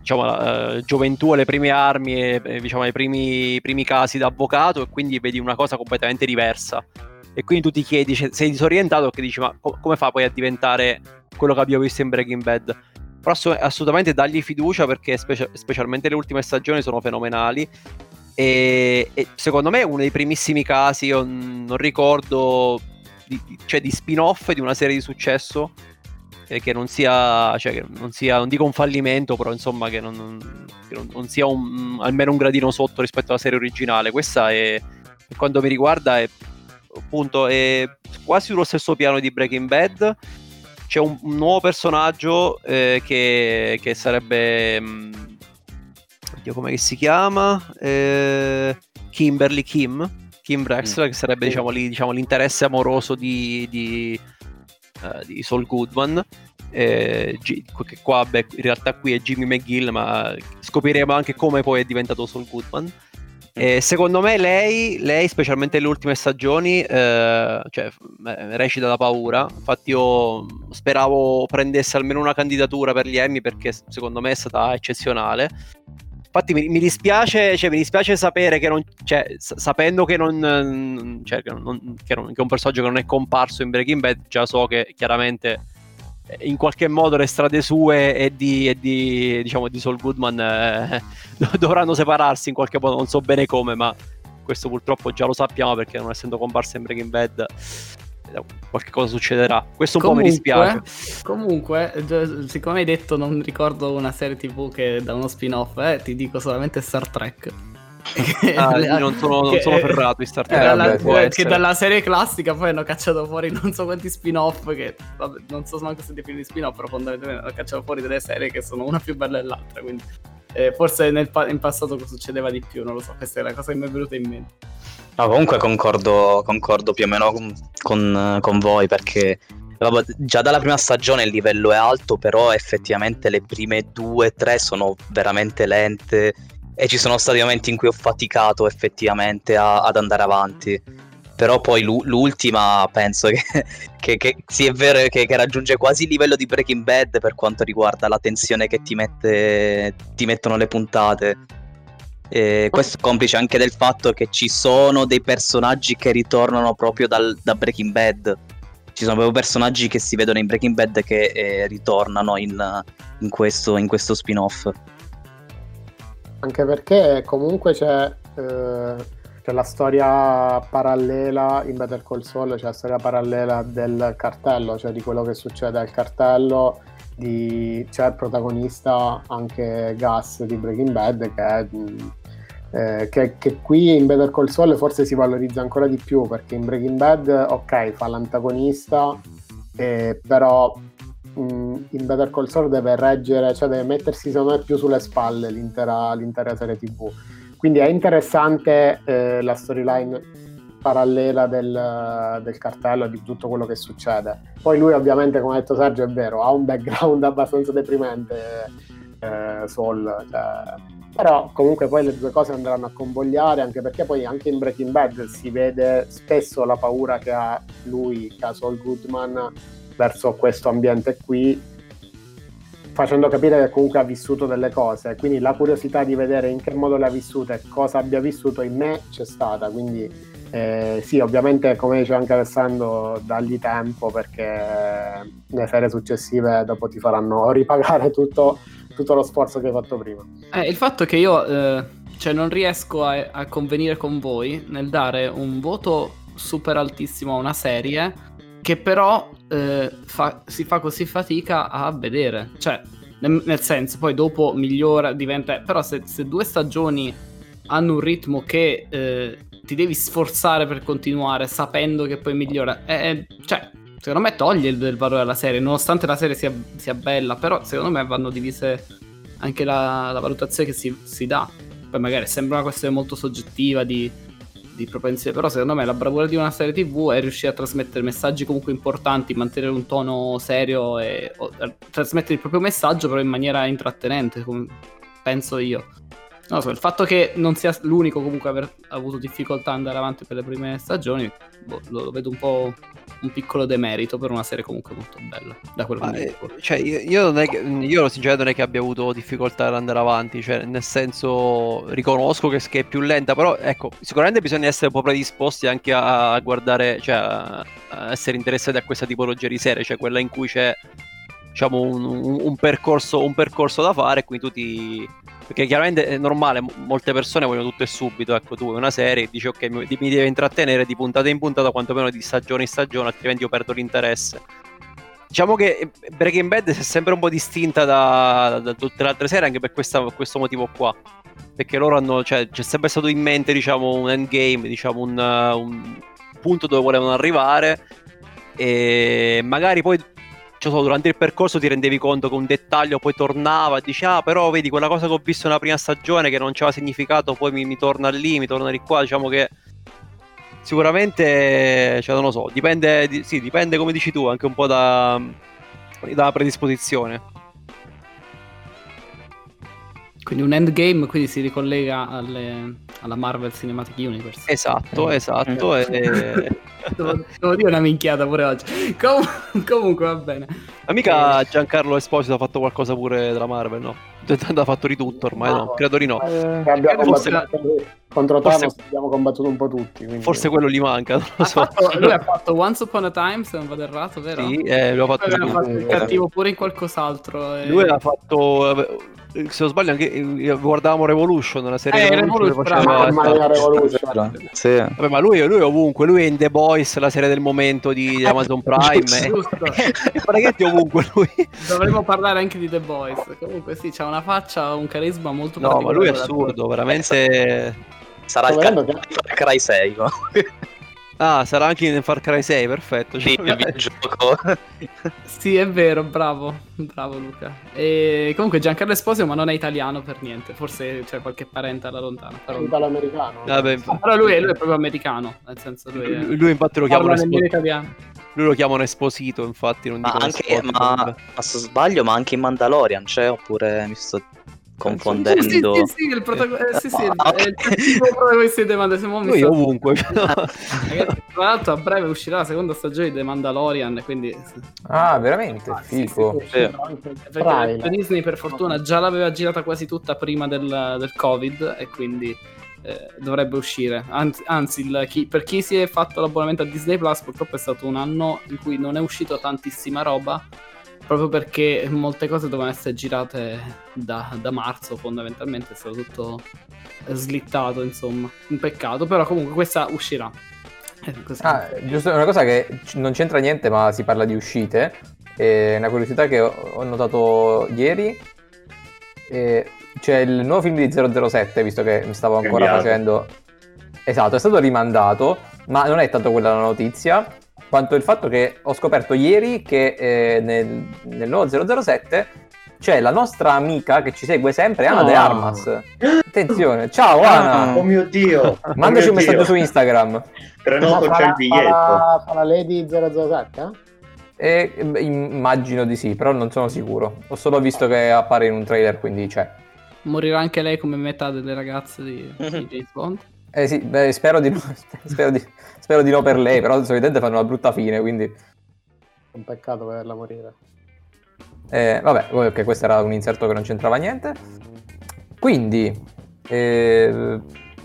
diciamo eh, gioventù alle prime armi e diciamo ai primi, primi casi da avvocato e quindi vedi una cosa completamente diversa e quindi tu ti chiedi sei disorientato perché dici ma co- come fa poi a diventare quello che abbiamo visto in Breaking Bad però ass- assolutamente dagli fiducia perché specie- specialmente le ultime stagioni sono fenomenali E, e secondo me è uno dei primissimi casi, io non ricordo, di, cioè di spin-off di una serie di successo che, che non sia, cioè, che non sia, non dico un fallimento, però insomma che non, che non sia un, almeno un gradino sotto rispetto alla serie originale. Questa è, per quanto mi riguarda, è appunto è quasi sullo stesso piano di Breaking Bad. C'è un, un nuovo personaggio eh, che, che, sarebbe. Mh, mm, oddio, come si chiama? Eh, Kimberly Kim. Kim Drexler, mm. che sarebbe diciamo, lì, diciamo, l'interesse amoroso di, di, uh, di Saul Goodman. Eh, G- che qua beh, in realtà qui è Jimmy McGill, ma scopriremo anche come poi è diventato Saul Goodman. E secondo me lei, lei, specialmente nelle ultime stagioni, eh, cioè, recita da paura. Infatti io speravo prendesse almeno una candidatura per gli Emmy perché secondo me è stata eccezionale. Infatti mi, mi dispiace, cioè, mi dispiace sapere che non, cioè, sapendo che non, cioè, che, non, che, non, che è un personaggio che non è comparso in Breaking Bad, già so che chiaramente in qualche modo le strade sue e di, e di, diciamo, di Saul Goodman eh, <laughs> dovranno separarsi in qualche modo, non so bene come, ma questo purtroppo già lo sappiamo perché non essendo comparsa in Breaking Bad eh, qualche cosa succederà. Questo un comunque, po' mi dispiace. Comunque, siccome hai detto non ricordo una serie TV che da uno spin-off, eh, ti dico solamente Star Trek. Ah, io non sono, non sono ferrato di Star Trek. Eh, dalla, che dalla serie classica poi hanno cacciato fuori non so quanti spin-off che vabbè, non so manco se definire spin-off, però fondamentalmente hanno cacciato fuori delle serie che sono una più bella dell'altra, quindi eh, forse nel, in passato succedeva di più, non lo so, questa è la cosa che mi è venuta in mente. No, comunque concordo, concordo più o meno con, con, con voi perché vabbè, già dalla prima stagione il livello è alto, però effettivamente le prime due, tre sono veramente lente e ci sono stati momenti in cui ho faticato effettivamente a, ad andare avanti. Però poi l'ultima penso che, <laughs> che, che sì è vero che, che, raggiunge quasi il livello di Breaking Bad per quanto riguarda la tensione che ti, mette, ti mettono le puntate. E questo è complice anche del fatto che ci sono dei personaggi che ritornano proprio dal, da Breaking Bad. Ci sono proprio personaggi che si vedono in Breaking Bad che eh, ritornano in, in, questo, in questo spin-off. Anche perché comunque c'è, eh, c'è, la storia parallela in Better Call Saul, c'è la storia parallela del cartello, cioè di quello che succede al cartello. Di, c'è il protagonista anche Gas di Breaking Bad che è eh, che, che, qui in Better Call Saul forse si valorizza ancora di più perché in Breaking Bad ok fa l'antagonista eh, però Mm, in Better Call Saul deve reggere, cioè deve mettersi secondo me più sulle spalle l'intera, l'intera serie tv. Quindi è interessante eh, la storyline parallela del, del, cartello e di tutto quello che succede. Poi lui ovviamente, come ha detto Sergio, è vero, ha un background <laughs> abbastanza deprimente, eh, Saul, cioè, però comunque poi le due cose andranno a convogliare anche perché poi anche in Breaking Bad si vede spesso la paura che ha lui, che ha Saul Goodman verso questo ambiente qui, facendo capire che comunque ha vissuto delle cose. Quindi la curiosità di vedere in che modo le ha vissute e cosa abbia vissuto in me c'è stata. Quindi eh, sì, ovviamente come diceva anche Alessandro, dagli tempo perché le serie successive dopo ti faranno <laughs> ripagare tutto, tutto lo sforzo che hai fatto prima. Eh, il fatto che io eh, cioè non riesco a, a convenire con voi nel dare un voto super altissimo a una serie che però eh, fa, si fa così fatica a vedere. Cioè, nel, nel, senso, poi dopo migliora, diventa... Però se, se due stagioni hanno un ritmo che eh, ti devi sforzare per continuare sapendo che poi migliora, eh, cioè, secondo me toglie il, il, valore alla serie, nonostante la serie sia, sia, bella, però secondo me vanno divise anche la, la valutazione che si, si dà. Poi magari sembra una questione molto soggettiva di di propensione, però secondo me la bravura di una serie TV è riuscire a trasmettere messaggi comunque importanti, mantenere un tono serio e o, trasmettere il proprio messaggio però in maniera intrattenente, come penso io. Non so, il fatto che non sia l'unico comunque aver avuto difficoltà ad andare avanti per le prime stagioni, boh, lo, vedo un po' un piccolo demerito per una serie comunque molto bella. Da quello che eh, cioè, io, io, non è che, io sinceramente non è che abbia avuto difficoltà ad andare avanti, cioè, nel senso riconosco che, che, è più lenta, però ecco, sicuramente bisogna essere un po' predisposti anche a, a guardare, cioè a, a essere interessati a questa tipologia di serie, cioè quella in cui c'è diciamo un, un, un, percorso, un percorso da fare e quindi tu ti Perché chiaramente è normale, mo- molte persone vogliono tutto e subito. Ecco, tu una serie, dici ok, mi, mi deve intrattenere di puntata in puntata, quantomeno di stagione in stagione, altrimenti io perdo l'interesse. Diciamo che eh, Breaking Bad si è sempre un po' distinta da, da tutte le altre serie anche per questa- questo motivo qua. Perché loro hanno, cioè, c'è sempre stato in mente, diciamo, un endgame, diciamo, un, un punto dove volevano arrivare. E magari poi cioè, durante il percorso ti rendevi conto che un dettaglio poi tornava dici ah però vedi quella cosa che ho visto nella prima stagione che non c'aveva significato poi mi, mi torna lì, mi torna di qua diciamo che sicuramente cioè non lo so dipende, di- sì, dipende come dici tu anche un po' da, dalla predisposizione Quindi un endgame quindi si ricollega alle- alla Marvel Cinematic Universe. esatto Eh. esatto e, <laughs> Devo, devo dire una minchiata pure oggi. Com- <laughs> comunque va bene. ma mica Giancarlo Esposito ha fatto qualcosa pure della Marvel no? Tanto ha fatto di tutto ormai no? credo di no Che abbiamo Forse- combattuto contro forse- Thanos abbiamo combattuto un po' tutti. quindi- forse quello gli manca non lo Ha so fatto- <laughs> lui ha fatto Once Upon a Time, se non vado errato, vero? sì, eh, l'ho fatto Poi aveva di fatto il Eh, cattivo pure in qualcos'altro. e- Lui ha fatto. Eh, Se non sbaglio, anche eh, guardavamo Revolution, la serie Eh, Revolution. Revolution, che faceva- Mamma mia, Revolution. Sì. Vabbè, ma lui, lui è ovunque, lui è in The Boys, la serie del momento di di Amazon Prime. <laughs> eh. Giusto. È praticamente ovunque lui. Dovremmo parlare anche di The Boys. Comunque sì, c'ha una faccia, un carisma molto No, ma lui è assurdo, veramente. Sarà Sto il di Far Cry 6. no? Ah, sarà anche in Far Cry 6, perfetto. Sì, Cioè, il videogioco. <laughs> Sì, è vero, bravo. Bravo Luca. E comunque Giancarlo Esposito, ma non è italiano per niente. Forse c'è qualche parente alla lontana. Però, Italo-americano. Vabbè, però lui, è, lui è proprio americano. Nel senso, lui, è... lui, lui infatti lo chiamano, parla nemmeno espo- italiano. lui lo chiamano Esposito, infatti. Non Ma anche, Esposito, ma, ma se sbaglio, ma anche in Mandalorian c'è oppure mi sto confondendo? Sì, sì, sì, il protagonista. sì, sì, Ah, è il ok. cattivo protagonista di The Mandalorian. Lui sta- ovunque. <laughs> Ragazzi, Tra l'altro a breve uscirà la seconda stagione di The Mandalorian, quindi Ah, veramente? Ah, sì, Figo. sì, Sì, il perché trailer. Disney per fortuna già l'aveva girata quasi tutta prima del, del Covid e quindi eh, dovrebbe uscire. Anzi, anzi, il- chi- per chi si è fatto l'abbonamento a Disney Plus, purtroppo è stato un anno in cui non è uscito tantissima roba. Proprio perché molte cose dovevano essere girate da, da marzo, fondamentalmente è stato tutto slittato, insomma. Un peccato, però comunque questa uscirà. Eh. Ah, giusto, una cosa che non c'entra niente, ma si parla di uscite. È una curiosità che ho, notato ieri. Eh, c'è il nuovo film di 007, visto che mi stavo ancora Cambiato. facendo. Esatto, è stato rimandato, ma non è tanto quella la notizia, quanto il fatto che ho scoperto ieri che eh, nel, nel nuovo 007 c'è la nostra amica che ci segue sempre, Ana No. De Armas. Attenzione, ciao Ah. Ana! Oh mio Dio! <laughs> Oh Mandaci mio un messaggio Dio. su Instagram. Prenoto c'è il biglietto. fa, la Lady 007? Eh, immagino di sì, però non sono sicuro. Ho solo visto che appare in un trailer, quindi c'è. Morirà anche lei come metà delle ragazze di, di James Bond. Eh sì, beh, spero di no, <laughs> spero di, spero di no per lei, però solitamente fanno una brutta fine, quindi... Un peccato vederla morire. eh, vabbè, ok, questo era un inserto che non c'entrava niente. Quindi, eh,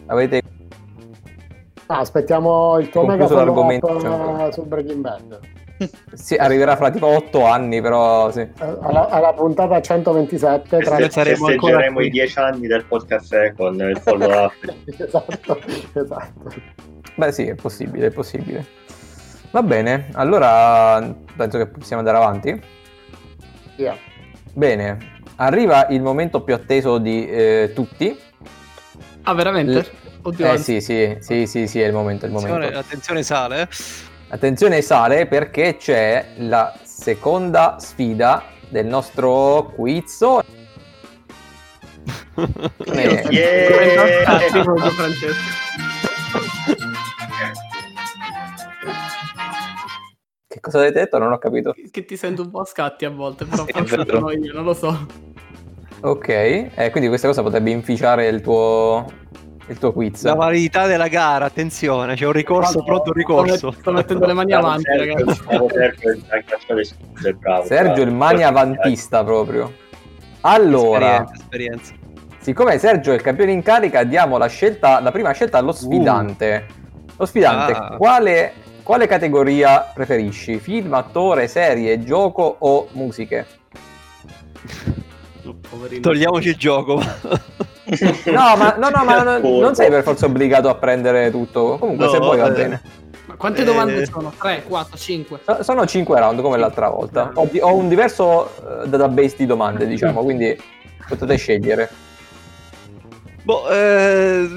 avete... Ah, aspettiamo il tuo mega Concluso l'argomento, follow-up cioè. su Breaking Bad. <laughs> Sì, arriverà fra tipo 8 anni, però sì. Eh, Alla, alla puntata 127 tra Festeggeremo i dieci anni del podcast eh, con il follow up. <laughs> esatto, esatto. Beh sì, è possibile, è possibile. Va bene, allora penso che possiamo andare avanti. Via. Bene, arriva il momento più atteso di eh, tutti. Ah, veramente? L- Oddio, Eh sì, sì, sì, sì, sì, è il momento, è il Attenzione, momento. attenzione sale. Attenzione sale perché c'è la seconda sfida del nostro quiz. <laughs> Eh, Yeah! Che cosa avete detto? Non ho capito. Che ti sento un po' a scatti a volte, però <laughs> Sì, forse io, non lo so. Ok, eh, quindi questa cosa potrebbe inficiare il tuo, il tuo quiz. La validità della gara, attenzione, c'è un ricorso, pronto un ricorso. Sto, sto mettendo le mani avanti, ragazzi. Sergio, il mani avantista proprio. Allora, Esperienza, esperienza. siccome Sergio è il campione in carica, diamo la, scelta, la prima scelta allo sfidante. Lo sfidante, Ah. quale, quale categoria preferisci? Film, attore, serie, gioco o musiche? <laughs> poverino. Togliamoci il gioco. No, ma, no, no, ma <laughs> non, non sei per forza obbligato a prendere tutto. Comunque, No, se vuoi va eh. bene. Ma quante Eh. domande sono? 3, 4, 5. So- Sono 5 round come l'altra volta. Ho, di- ho un diverso eh, database di domande, diciamo, quindi potete scegliere. boh, eh,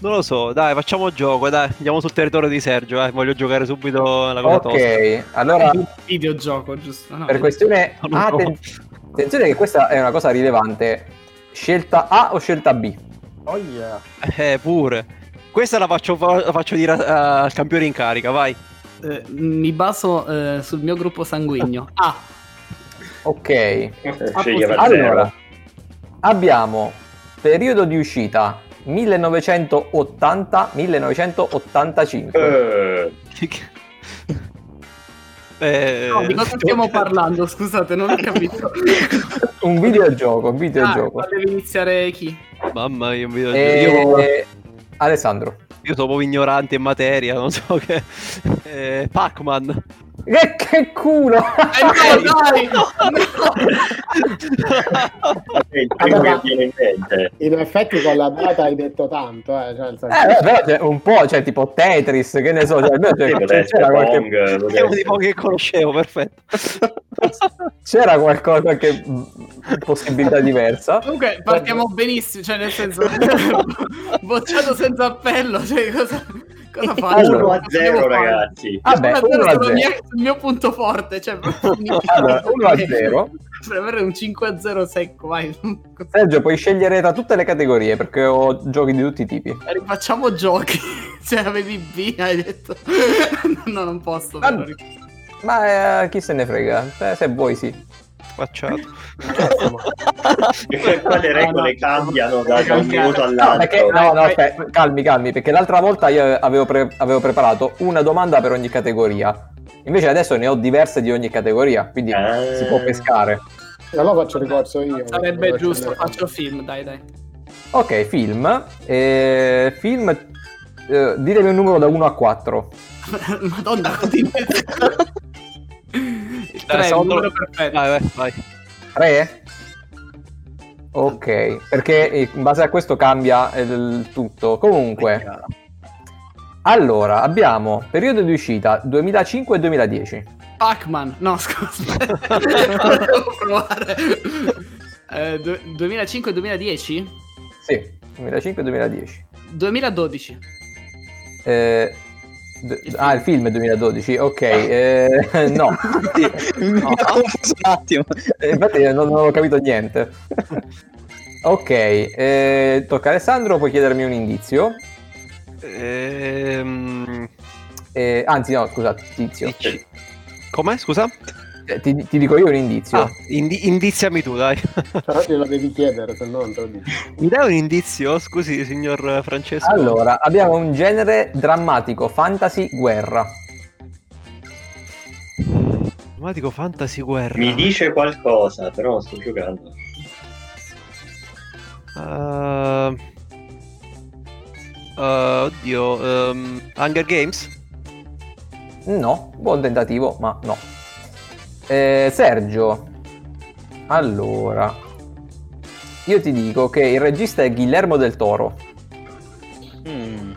non lo so, dai, facciamo gioco, dai, andiamo sul territorio di Sergio, eh. voglio giocare subito la cosa tosta. Ok, allora Videogioco, giusto? No, per questione... No, no. Ah, atten- attenzione che questa è una cosa rilevante. Scelta A o scelta B? Oh yeah. Eh, pure. Questa la faccio, la faccio dire a- al campione in carica, vai. eh, mi baso eh, sul mio gruppo sanguigno. <laughs> Ah, Ok. Eh, a Allora, zero. abbiamo periodo di uscita 1980-1985. Eh, Eh, no, di cosa stiamo parlando? Scusate, non ho capito. <laughs> Un videogioco, un Ah, videogioco. ma deve iniziare chi? Mamma mia, un video- E- io, Alessandro. io sono proprio ignorante in materia, non so che... Eh, Pac-Man. Che, che culo! Eh no, <laughs> dai! <laughs> che viene in effetti con la data hai detto tanto, eh. Cioè, senso- Eh, beh, però c'è un po', cioè tipo Tetris, che ne so, cioè, poteva c'era, qualche, Pong, pochi che conoscevo, perfetto. c'era qualcosa, mh, possibilità diversa. Comunque partiamo benissimo, cioè nel senso <laughs> bocciato senza appello, cioè cosa, cosa faccio? Allora, 1 a Cosa 0 devo fare? ragazzi. Vabbè, 1 a 0 1 a sul 0. mio, punto forte, cioè Allora, 1 a 0. Per avere un 5 a 0 secco, vai. <laughs> Sergio, puoi scegliere tra tutte le categorie perché ho giochi di tutti i tipi. Rifacciamo giochi. <laughs> Cioè avevi B, hai detto. <laughs> No, non posso. Ah, però. Ma eh, chi se ne frega? Se, se vuoi, sì. Facciato. <laughs> Perché qua le regole cambiano da, da un minuto No, all'altro. perché, no, no, aspetta, calmi, calmi, perché l'altra volta io avevo, pre- avevo preparato una domanda per ogni categoria. Invece adesso ne ho diverse di ogni categoria, quindi Ah. si può pescare. Allora faccio ricorso io. Sarebbe giusto, faccio film, dai, dai. Ok, film. Eh, film, eh, ditemi un numero da 1 a 4. <laughs> Madonna, <laughs> così. Il 3 è il secondo- numero perfetto. Vai, vai, vai. 3? Ok, perché in base a questo cambia il tutto. Comunque, allora, abbiamo periodo di uscita 2005 e 2010. Pac-Man, no <laughs> scusa, devo provare. Eh, du- 2005-2010? Sì, 2005 e 2010. 2012. Eh, d- ah, il film è 2012, ok. <laughs> eh, <laughs> no, Mi ha confuso un attimo. Eh, infatti non, non ho capito niente. ok, eh, tocca a Alessandro, puoi chiedermi un indizio. Ehm... Eh, anzi, no, scusa, Tizio. Com'è, scusa? Eh, ti, ti dico io un indizio. Ah, indi- indiziami tu, dai. Però glielo devi chiedere, se no non te lo dico. Mi dai un indizio? Scusi, signor Francesco. Allora, abbiamo un genere drammatico, fantasy, guerra. Drammatico fantasy guerra. Mi dice qualcosa, però non sto giocando. Uh, uh, oddio, um, Hunger Games? No, buon tentativo, ma no. Eh, Sergio, allora, io ti dico che il regista è Guillermo del Toro. Mm.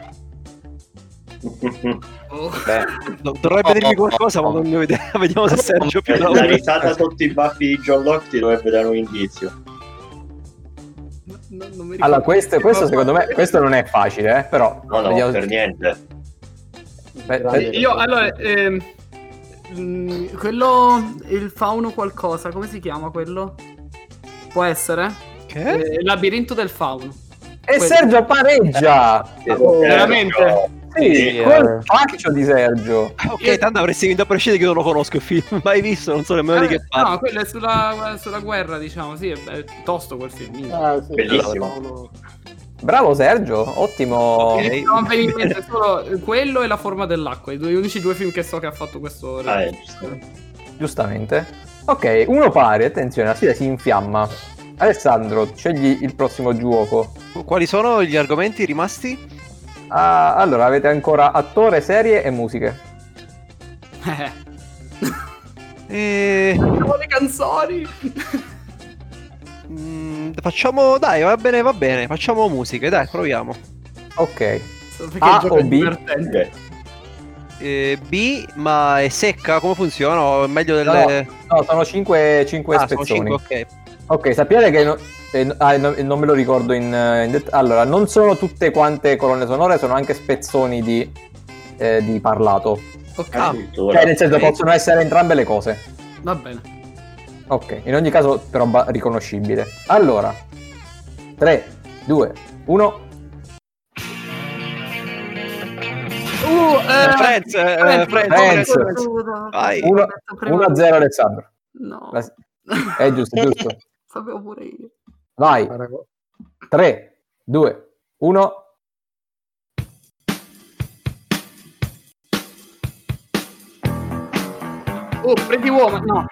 <laughs> Oh. Beh, Do- dovrebbe dirmi qualcosa, ma non ne ho idea. <laughs> Vediamo se Sergio più la risata sotto i baffi di John Locke ti dovrebbe dare un indizio. No, no, non mi ricordo. Allora, questo, questo secondo me, questo non è facile, eh, però... No, no, vediamo- per niente. Beh, eh, Io, allora, ehm, mm, quello, il fauno qualcosa, come si chiama quello? Può essere? Che? Eh, il labirinto del fauno. E Sergio pareggia! Oh, veramente? Sì, Sì, col eh. faccio di Sergio. Ok, tanto avresti vinto a prescindere che io non lo conosco il film. <laughs> Mai visto, non so nemmeno di che Eh, parla. no, quello è sulla, sulla guerra, diciamo, sì, è, è tosto quel film. Ah, sì, Bellissimo. Bravo Sergio, ottimo. Ok. Non viene in mente solo quello e la forma dell'acqua, i due gli unici due film che so che ha fatto questo. Ah, è. Giustamente. Ok, uno pari, attenzione, la sfida si infiamma. Alessandro, scegli il prossimo gioco. Quali sono gli argomenti rimasti? Ah, allora, avete ancora attore, serie e musiche. Eh, E... ho le canzoni. Mm, facciamo, dai, va bene, va bene. Facciamo musiche, dai, proviamo. Ok. A o è B? Eh, B, ma è secca? Come funziona? O è meglio delle. No, sono 5, 5 ah, sono spezzoni. 5, ok. Ok, sappiate che no- eh, no- ah, no- non me lo ricordo in, eh, in det- Allora, non sono tutte quante colonne sonore, sono anche spezzoni di, eh, di parlato. Ok, Ah. Addirittura. Cioè, nel senso, ok. possono essere entrambe le cose. va bene. Ok, in ogni caso, però, ba- riconoscibile. Allora, 3, 2, 1. Uh, eh, Friends, eh, Friends, Friends, Friends. Vai. Ho detto prima- 1 a 0 Alessandro. No, La- È giusto, giusto. <laughs> sapevo pure io. Vai, Parago- 3, 2, 1. Oh, Pretty Woman, no.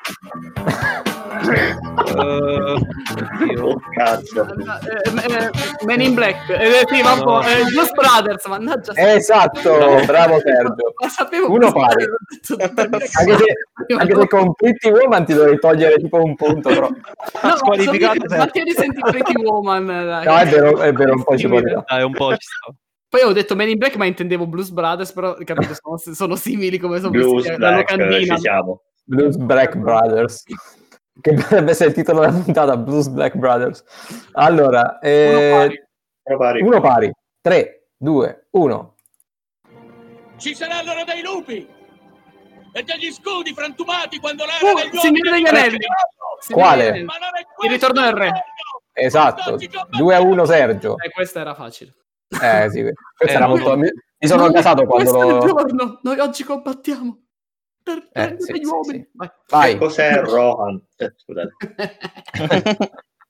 <laughs> Oddio. Oh, cazzo. Eh, eh, Men in Black. Eh, sì, vabbè, No. eh, Blues Brothers, mannaggia. Esatto, bravo Sergio. Ma sapevo Uno pari. Detto, <laughs> Anche se, anche se con Pretty Woman ti dovrei togliere tipo un punto, però. No, <laughs> Squalificato sono- sempre. Ma tieni senti Pretty Woman, <laughs> dai. No, è vero, è vero, un po' ci voleva. Dai, un po' ci sta. Poi ho detto Men in Black, ma intendevo Blues Brothers, però capito, sono, sono simili come sono Blues Black, locandina. ci siamo. Blues Black Brothers. Che potrebbe essere il titolo della puntata, Blues Black Brothers. Allora, eh, Uno pari. Uno pari. 3, 2, 1. Ci saranno dei lupi e degli scudi frantumati quando l'era Uh, degli Signore degli Anelli. Quale? Il ritorno del re. Esatto, gioco. 2 a 1 Sergio. Eh, questa era facile. Eh sì, questo Eh, era molto... Mi, sono No, casato quando questo è il lo... giorno. Noi oggi combattiamo per prendere sì, gli sì, uomini. sì. Vai. Vai, Cos'è <laughs> Rohan? Eh, scusate.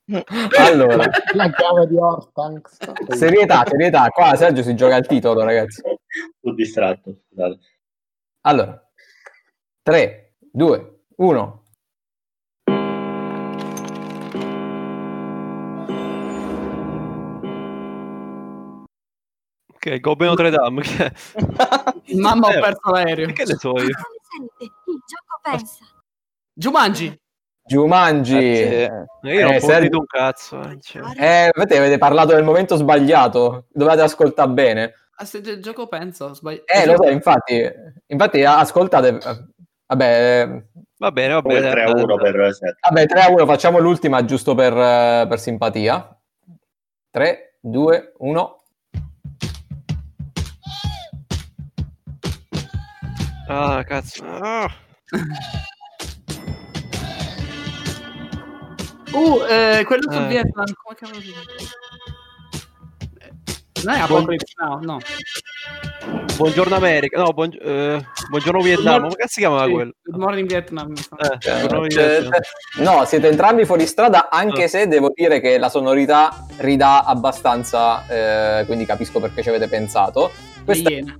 <laughs> allora, La chiave di Hortanks. serietà, serietà. Qua Sergio si gioca il titolo, ragazzi. Sto distratto, scusate. Allora, 3, 2, 1. Ok, Goblin Notre Dame. Mamma, ho Eh, perso l'aereo. Che ne so io? Sente? Il gioco pensa. Jumanji. Jumanji. Eh, Io non Eh, sentito un cazzo. eh, cioè. Eh, avete, avete parlato del momento sbagliato. Dovete ascoltare bene. Ah, se il gioco penso, sbaglio. Eh, lo so, infatti, infatti ascoltate. eh, Vabbè, eh, Va bene, va bene. 3 a 1 per 7. vabbè 3 a 1, facciamo l'ultima giusto per, eh, per simpatia. 3, 2, 1. Ah, cazzo. Ah. Uh, eh, quello sul Eh. Vietnam. Come cavolo si? Eh, Non è Apocalypse Now, no. Buongiorno America. No, buong- eh, buongiorno Vietnam. Come cazzo si chiamava Sì, quello? Good Morning Vietnam. Eh, buongiorno Cioè, Vietnam. no, siete entrambi fuori strada, anche Ah. se devo dire che la sonorità ridà abbastanza, eh, quindi capisco perché ci avete pensato. Questa Iene.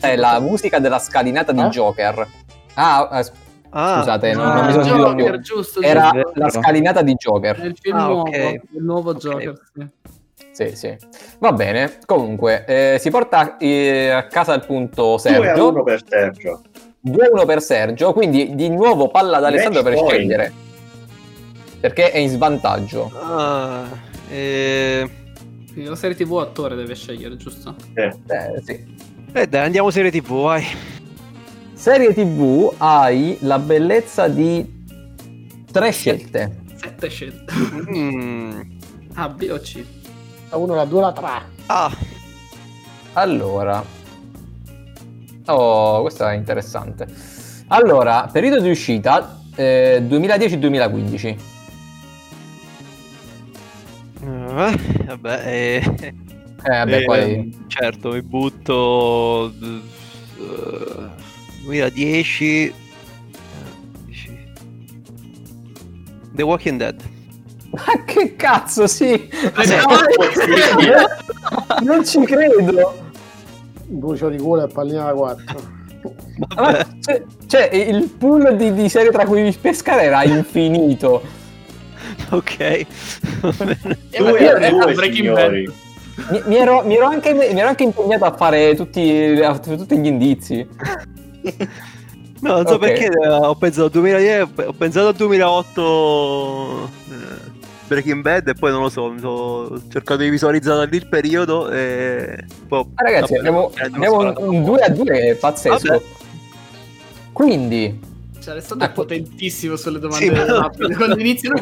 È la musica della scalinata di Eh? Joker. Ah, eh, Ah, scusate, non, ah, non mi sono sentito più. giusto. Era giusto. la scalinata di Joker. Nel film Ah, nuovo, ok. il nuovo Ok. Joker. sì. Sì, sì. Va bene. Comunque, eh, si porta eh, a casa il punto 2 a 1 Sergio. per Sergio. 2-1 per Sergio. Quindi di nuovo palla ad Alessandro per point. scegliere. Perché è in svantaggio. Ah, eh, la serie TV attore deve scegliere, giusto? Eh, Eh, sì. Eh, dai, andiamo serie TV, vai. Serie TV hai la bellezza di tre scelte. Sette scelte. Mm. A, B o C? La 1, la 2, la 3. Ah, Allora. Oh, questo è interessante. Allora, periodo di uscita eh, 2010-2015. eh, vabbè, eh, Eh, vabbè, eh, poi... certo, mi butto eh, 2010 eh, 10. The Walking Dead. Ma che cazzo, sì! Possibile. non ci credo! Bucio di culo e pallina da 4. Ma, cioè, cioè, il pool di, di serie tra cui pescare era infinito. Ok. <laughs> Va bene. Due Eh, a eh, due, Breaking signori. Bad. Mi, mi ero, mi ero anche, mi ero anche impegnato a fare tutti, a- tutti gli indizi. <laughs> No, non so Ok. perché eh, ho pensato al 2010, ho pensato al 2008 eh, Breaking Bad e poi non lo so, mi sono ho cercato di visualizzare lì il periodo e poi, Ah, ragazzi, vabbè, abbiamo, eh, abbiamo un, sparato. un 2 a 2 pazzesco. Vabbè. Quindi, Cioè, è Ecco. potentissimo sulle domande Sì, ma-. Quando iniziano...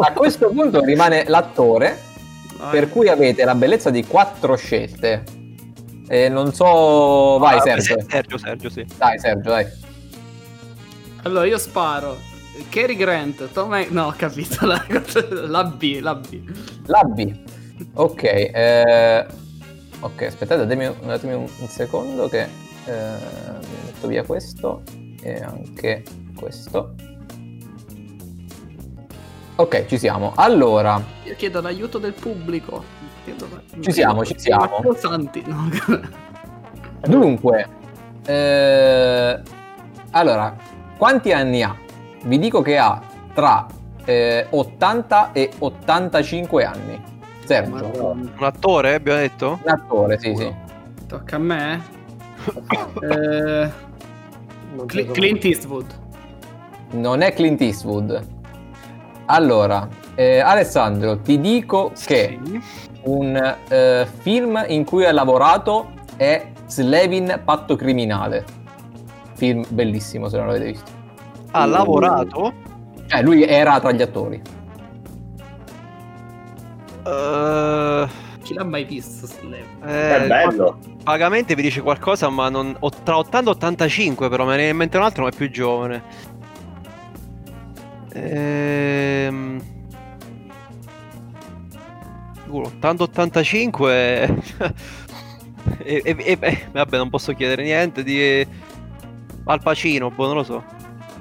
a questo punto rimane l'attore, Per cui avete la bellezza di quattro scelte. E non so... Vai, Ah, Sergio. <laughs> Sergio, Sergio, sì. Dai, Sergio, dai. Allora, io sparo. Cary Grant, Tom Hanks- No, ho capito. La, la B, la B. La B. Ok, eh, ok, aspettate, datemi, un- datemi un, un secondo che eh, metto via questo e anche questo. Ok, ci siamo. Allora, Io chiedo l'aiuto del pubblico. Chiedo- Ci siamo, ci siamo. Matteo Santi. No. <laughs> dunque, eh, allora, quanti anni ha? Vi dico che ha tra eh, 80 e 85 anni. Sergio, Madonna. Un attore, abbiamo detto? un attore, sì, sì. Tocca a me? <laughs> Eh, so Clint Eastwood. Non è Clint Eastwood. Allora, eh, Alessandro, ti dico che Sì. un eh, film in cui ha lavorato è Slevin Patto Criminale. Film bellissimo se non l'avete visto. Ha lavorato? Cioè, lui era tra gli attori. Eh, Chi l'ha mai visto? Slave? eh, È bello. Vagamente vi dice qualcosa, ma non... ho tra 80 e 85, però me ne in mente un altro, ma è più giovane. Ehm... 80-85 <laughs> e... e, e- e- e- vabbè non posso chiedere niente di Al Pacino, boh non lo so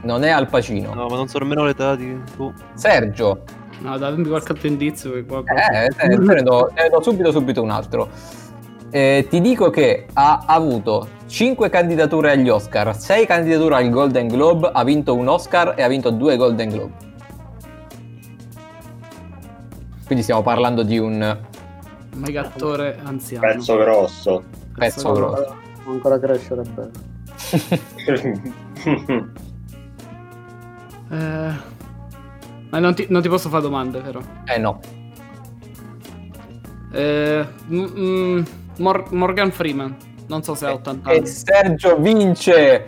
Non è Al Pacino. no ma non so nemmeno l'età di boh. Sergio. No, dammi qualche altro indizio. che qua- Eh, te, te ne, do, te ne do subito subito un altro. Eh, ti dico che ha avuto 5 candidature agli Oscar, 6 candidature al Golden Globe, ha vinto un Oscar e ha vinto due Golden Globe. Quindi stiamo parlando di un Mega attore anziano. Pezzo grosso. pezzo grosso. Può ancora crescere bene. <laughs> Eh, ma non ti, non ti posso fare domande, però. Eh no. Eh, m- mm, Mor- Morgan Freeman. Non so se ha 80 E anni. Sergio vince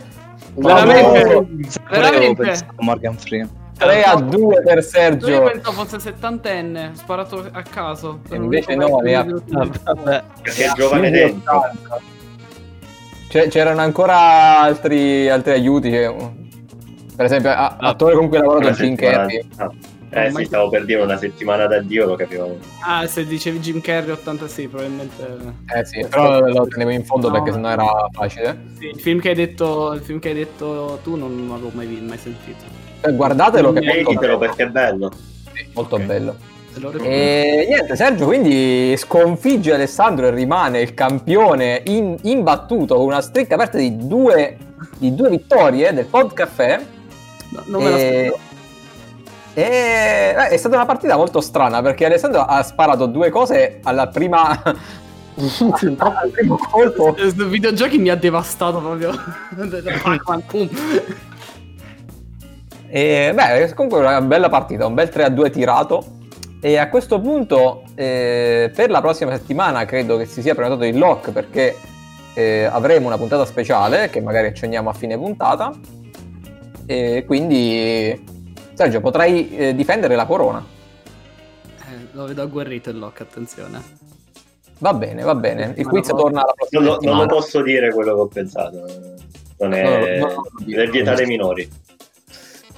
Veramente? Veramente? Morgan Freeman. 3 a 2 per Io Sergio. pensavo fosse settantenne, sparato a caso. E invece no, ne ha- vabbè Perché è giovane dentro. 80. C'è- c'erano ancora altri, altri aiuti. cioè, per esempio, a- Ah. attore con cui ha lavorato Jim Carrey. Eh sì, stavo per dire una settimana d'addio, lo capivo. Ah, se dicevi Jim Carrey 86, probabilmente. Eh sì, però lo tenevo in fondo No. perché sennò era facile. Sì, il film che hai detto, il film che hai detto tu non, l'avevo mai, mai sentito. Eh, Guardatelo che è molto Veditelo bello. perché è bello. Sì, molto Ok. bello. E niente, Sergio quindi sconfigge Alessandro e rimane il campione in- imbattuto con una strecca aperta di due, di due vittorie del Pod Caffè. No, non me e, l'aspettavo. E- eh, è stata una partita molto strana perché Alessandro ha sparato due cose alla prima <laughs> al primo colpo. Eh, Sui videogiochi mi ha devastato proprio. <laughs> E beh, comunque una bella partita, un bel 3-2 tirato. E a questo punto, eh, per la prossima settimana, credo che si sia prenotato il lock perché eh, avremo una puntata speciale che magari accenniamo a fine puntata. E quindi, Sergio, potrai eh, difendere la corona. Eh, lo vedo agguerrito il lock, attenzione. Va bene, va bene. Il quiz torna la prossima Non lo, non lo posso dire quello che ho pensato. Non è No, no, no, no, no. è vietato ai minori.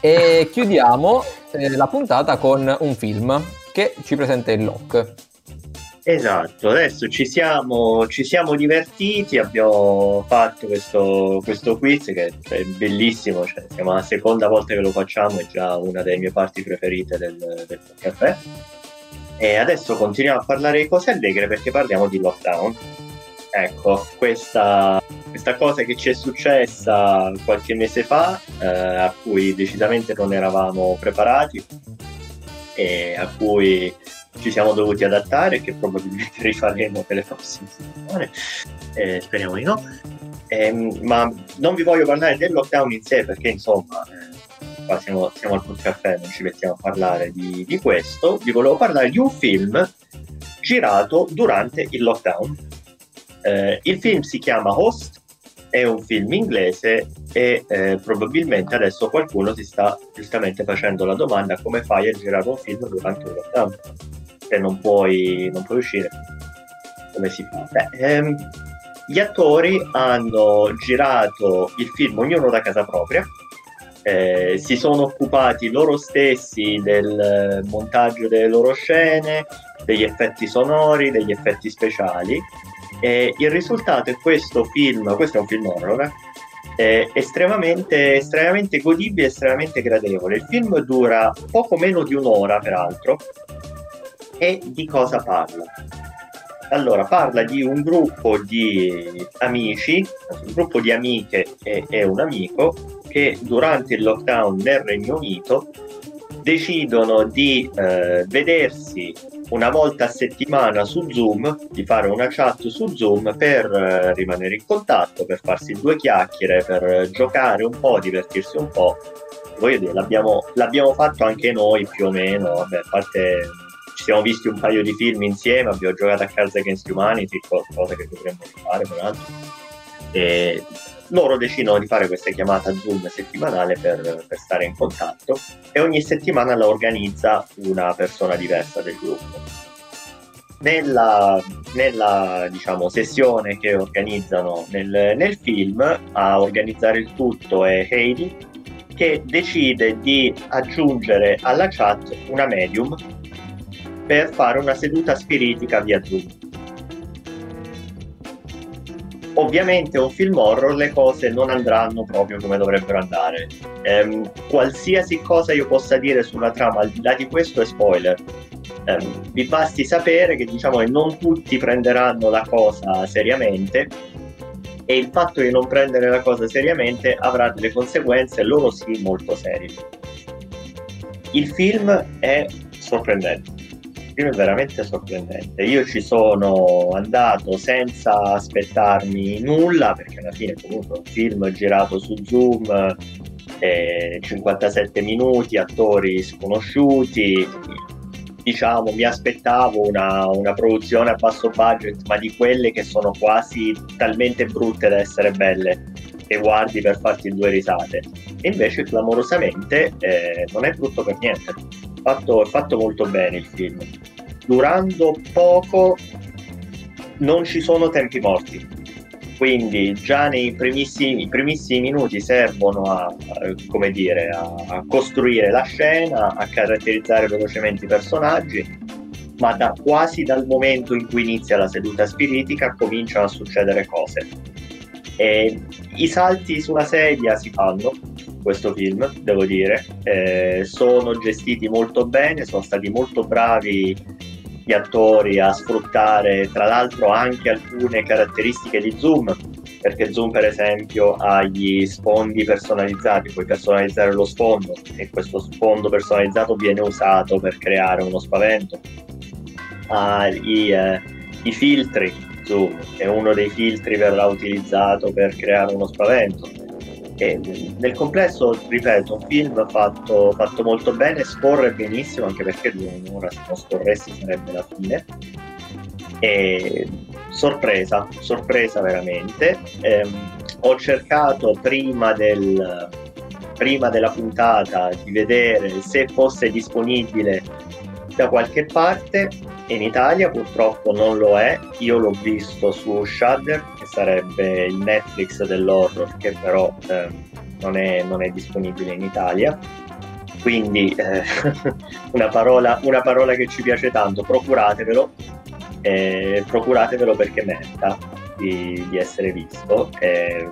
E chiudiamo eh, la puntata con un film che ci presenta il lock. Esatto, adesso ci siamo, ci siamo divertiti, abbiamo fatto questo, questo quiz che è bellissimo, cioè, siamo la seconda volta che lo facciamo, è già una delle mie parti preferite del, del caffè. E adesso continuiamo a parlare di cose allegre perché parliamo di lockdown. Ecco, questa, questa cosa che ci è successa qualche mese fa, eh, a cui decisamente non eravamo preparati e a cui ci siamo dovuti adattare che probabilmente <laughs> rifaremo per le prossime settimane, eh, speriamo di no. Ehm, ma non vi voglio parlare del lockdown in sé perché insomma eh, qua siamo, siamo al caffè, non ci mettiamo a parlare di, di questo. Vi volevo parlare di un film girato durante il lockdown. Eh, il film si chiama Host, è un film inglese e eh, probabilmente adesso qualcuno si sta giustamente facendo la domanda come fai a girare un film durante un lockdown se non puoi, non puoi uscire come si fa? Beh, ehm, gli attori hanno girato il film ognuno da casa propria eh, si sono occupati loro stessi del montaggio delle loro scene, degli effetti sonori, degli effetti speciali. E il risultato è questo film, questo è un film horror, è estremamente, estremamente godibile, estremamente gradevole. Il film dura poco meno di un'ora, peraltro, e di cosa parla? Allora, parla di un gruppo di amici, un gruppo di amiche e, e un amico che durante il lockdown nel Regno Unito decidono di eh, vedersi una volta a settimana su Zoom, di fare una chat su Zoom per eh, rimanere in contatto, per farsi due chiacchiere, per giocare un po', divertirsi un po'. Voglio dire, l'abbiamo, l'abbiamo fatto anche noi più o meno, vabbè, a parte ci siamo visti un paio di film insieme, abbiamo giocato a Cards Against Humanity, cosa che dovremmo fare peraltro. Loro decidono di fare questa chiamata Zoom settimanale per, per, stare in contatto e ogni settimana la organizza una persona diversa del gruppo. Nella, nella diciamo, sessione che organizzano nel, nel, film, a organizzare il tutto è Heidi, che decide di aggiungere alla chat una medium per fare una seduta spiritica via Zoom Ovviamente un film horror le cose non andranno proprio come dovrebbero andare. Ehm, qualsiasi cosa io possa dire sulla trama, al di là di questo, è spoiler. Ehm, vi basti sapere che diciamo che non tutti prenderanno la cosa seriamente e il fatto di non prendere la cosa seriamente avrà delle conseguenze, loro sì, molto serie. Il film è sorprendente film è veramente sorprendente. Io ci sono andato senza aspettarmi nulla, perché alla fine comunque un film girato su Zoom, eh, 57 minuti, attori sconosciuti. Diciamo, mi aspettavo una, una produzione a basso budget, ma di quelle che sono quasi talmente brutte da essere belle che guardi per farti due risate. E invece clamorosamente eh, non è brutto per niente fatto, fatto molto bene il film. Durando poco non ci sono tempi morti, quindi già nei primissimi, primissimi minuti servono a, a, dire, a, a, costruire la scena, a caratterizzare velocemente i personaggi, ma da, quasi dal momento in cui inizia la seduta spiritica cominciano a succedere cose. E I salti sulla sedia si fanno, questo film, devo dire. Eh, sono gestiti molto bene, sono stati molto bravi gli attori a sfruttare tra l'altro anche alcune caratteristiche di Zoom, perché Zoom per esempio ha gli sfondi personalizzati, puoi personalizzare lo sfondo e questo sfondo personalizzato viene usato per creare uno spavento. Ha i, eh, i filtri Zoom, e uno dei filtri verrà utilizzato per creare uno spavento e nel complesso, ripeto, un film fatto, fatto molto bene, scorre benissimo, anche perché di un'ora se non scorresse sarebbe la fine. E sorpresa, sorpresa veramente. Eh, ho cercato prima, del, prima della puntata di vedere se fosse disponibile da qualche parte in Italia purtroppo non lo è, io l'ho visto su Shudder, sarebbe il Netflix dell'horror, che però eh, non, è, non, è, disponibile in Italia. Quindi eh, <laughs> una, parola, una, parola, che ci piace tanto, procuratevelo, eh, procuratevelo perché merita di, di essere visto,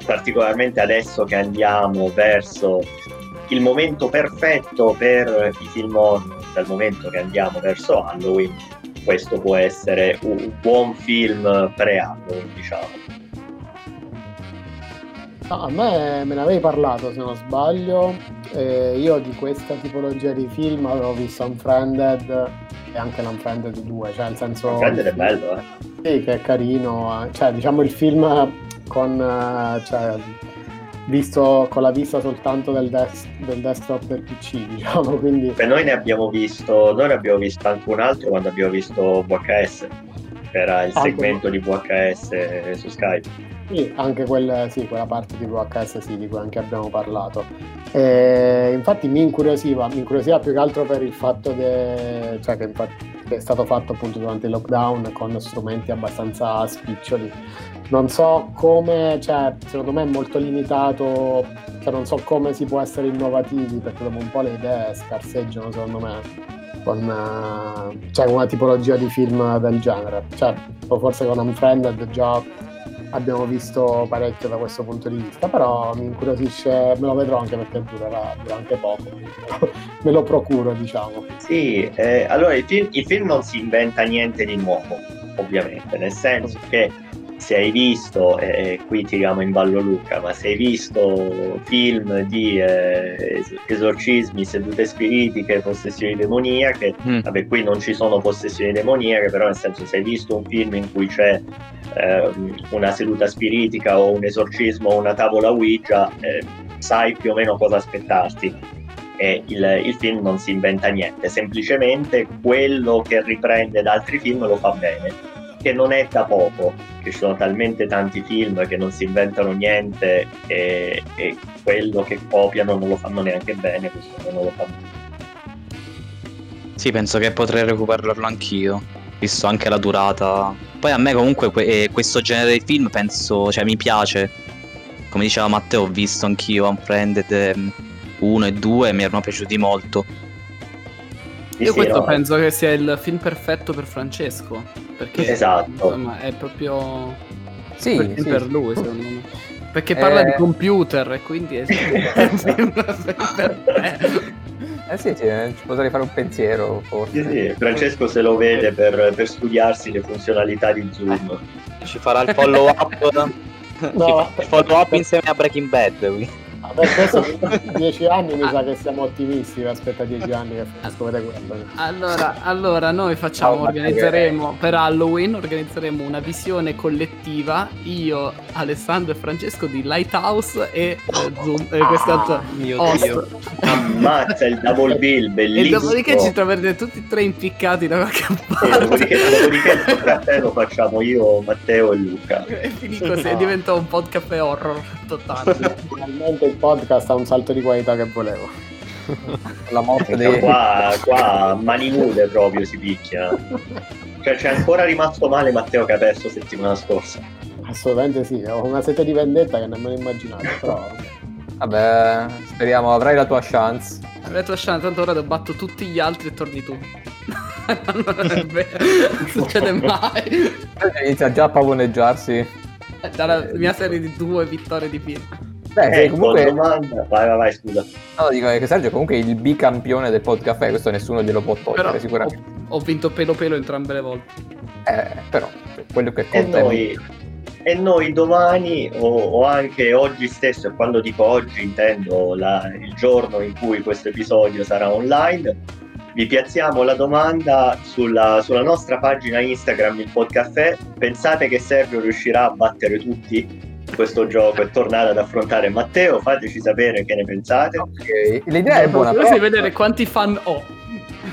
particolarmente adesso che andiamo verso il momento perfetto per i film dal momento che andiamo verso Halloween questo può essere un buon film pre-Halloween, diciamo. No, a me me ne avevi parlato se non sbaglio. Eh, io di questa tipologia di film avevo visto Unfriended e anche l'Unfriended 2, cioè nel senso... Unfriended è bello, eh? Sì, che è carino, cioè diciamo il film con, eh, cioè, visto con la vista soltanto del, des- del desktop del PC, <laughs> diciamo, quindi Beh, noi ne abbiamo visto, noi ne abbiamo visto anche un altro quando abbiamo visto VHS, che era il Anche- segmento di VHS su Skype. Sì, anche quel- sì, quella parte di VHS sì, di cui anche abbiamo parlato. E infatti mi incuriosiva, mi incuriosiva più che altro per il fatto de- cioè che, che è stato fatto appunto durante il lockdown con strumenti abbastanza spiccioli. Non so come, cioè, secondo me è molto limitato, cioè non so come si può essere innovativi perché dopo un po' le idee scarseggiano secondo me con eh, cioè, una tipologia di film del genere. Cioè, o forse con Unfriended già abbiamo visto parecchio da questo punto di vista, però mi incuriosisce, me lo vedrò anche perché durerà, dura anche poco, me lo procuro, diciamo. Sì, eh, allora il film, il film non si inventa niente di nuovo, ovviamente, nel senso che se hai visto, e qui tiriamo in ballo Luca, ma se hai visto film di eh, es- esorcismi, sedute spiritiche, possessioni demoniache, Mm. vabbè qui non ci sono possessioni demoniache, però nel senso se hai visto un film in cui c'è ehm, una seduta spiritica o un esorcismo o una tavola Ouija, eh, sai più o meno cosa aspettarti e il, il film non si inventa niente, semplicemente quello che riprende da altri film lo fa bene, che non è da poco, che ci sono talmente tanti film che non si inventano niente e, e quello che copiano non lo fanno neanche bene, non lo fa bene. Sì, penso che potrei recuperarlo anch'io, visto anche la durata. Poi a me comunque que- eh, questo genere di film penso, cioè mi piace. Come diceva Matteo, ho visto anch'io Unfriended 1 e 2 e mi erano piaciuti molto. Sì, Io sì, questo no, penso che sia il film perfetto per Francesco. Perché Esatto. insomma, è proprio Sì, quel film sì, per sì. lui, secondo me. Perché parla Eh. di computer e quindi è un <laughs> film perfetto. Eh sì, sì, eh, ci potrei fare un pensiero, forse. Sì, sì, Francesco se lo vede per, per studiarsi le funzionalità di Zoom. Ci farà il follow up. <laughs> No, il follow up insieme a Breaking Bad. quindi. Per questo 10 anni mi sa che siamo ottimisti, aspetta 10 anni che scopre quello. Allora, allora, noi facciamo, Ciao, organizzeremo per Halloween, organizzeremo una visione collettiva, io, Alessandro e Francesco di Lighthouse e eh, Zoom, e quest'altro Mio host. Dio. Ammazza il double bill, <laughs> E bellissimo. dopodiché ci troverete tutti e tre impiccati da qualche Sì, parte. dopodiché, dopodiché il podcast lo facciamo io, Matteo e Luca. <laughs> E finì così, e diventa un podcast horror totale. <laughs> Finalmente il podcast ha un salto di qualità che volevo. La morte dei... qua, qua a mani nude proprio si picchia. Cioè c'è ancora rimasto male Matteo perso settimana scorsa. Assolutamente sì, ho una sete di vendetta che nemmeno immaginavo, però Vabbè, speriamo avrai la tua chance. La tua chance, tanto ora batto tutti gli altri e torni tu. <laughs> non è vero, non succede <laughs> mai. Inizia già a pavoneggiarsi. Dalla mia serie di due vittorie di fila. Beh, Eh, comunque... domanda. Vai, vai, vai, scusa. No, dico che Sergio è comunque il bicampione del podcast, questo nessuno glielo può togliere Però sicuramente. ho, ho vinto pelo pelo entrambe le volte. Eh, però, quello che E conta è... noi, e noi domani o, o anche oggi stesso, e quando dico oggi intendo la- il giorno in cui questo episodio sarà online, vi piazziamo la domanda sulla, sulla nostra pagina Instagram, il Podcaffè. Pensate che Sergio riuscirà a battere tutti questo gioco e tornare ad affrontare Matteo? Fateci sapere che ne pensate. Ok, L'idea è buona, però... vedere quanti fan ho.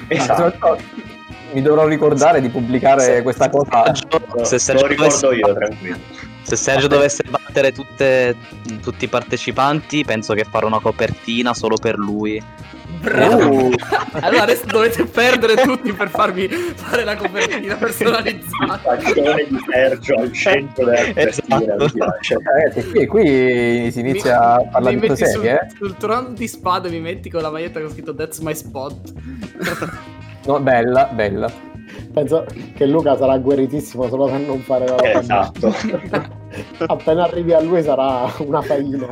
Esatto. Soprattutto Mi dovrò ricordare di pubblicare questa cosa. Se Lo Sergio, ricordo dovesse, io, tranquillo. se Sergio dovesse battere tutte- tutti i partecipanti, penso che farò una copertina solo per lui. Bravo. Uh, <laughs> Allora adesso dovete perdere tutti per farvi fare la copertina <laughs> personalizzata. Faccione di Sergio al centro della copertina, Esatto. mi piace. ragazzi, qui, qui si inizia a parlare mi di cose sul, serie, eh? sul trono di spade mi metti con la maglietta con scritto That's my spot. <laughs> No, bella, bella. penso che Luca sarà guerritissimo solo per non fare la roba. Esatto. Appena arrivi a lui sarà una faina.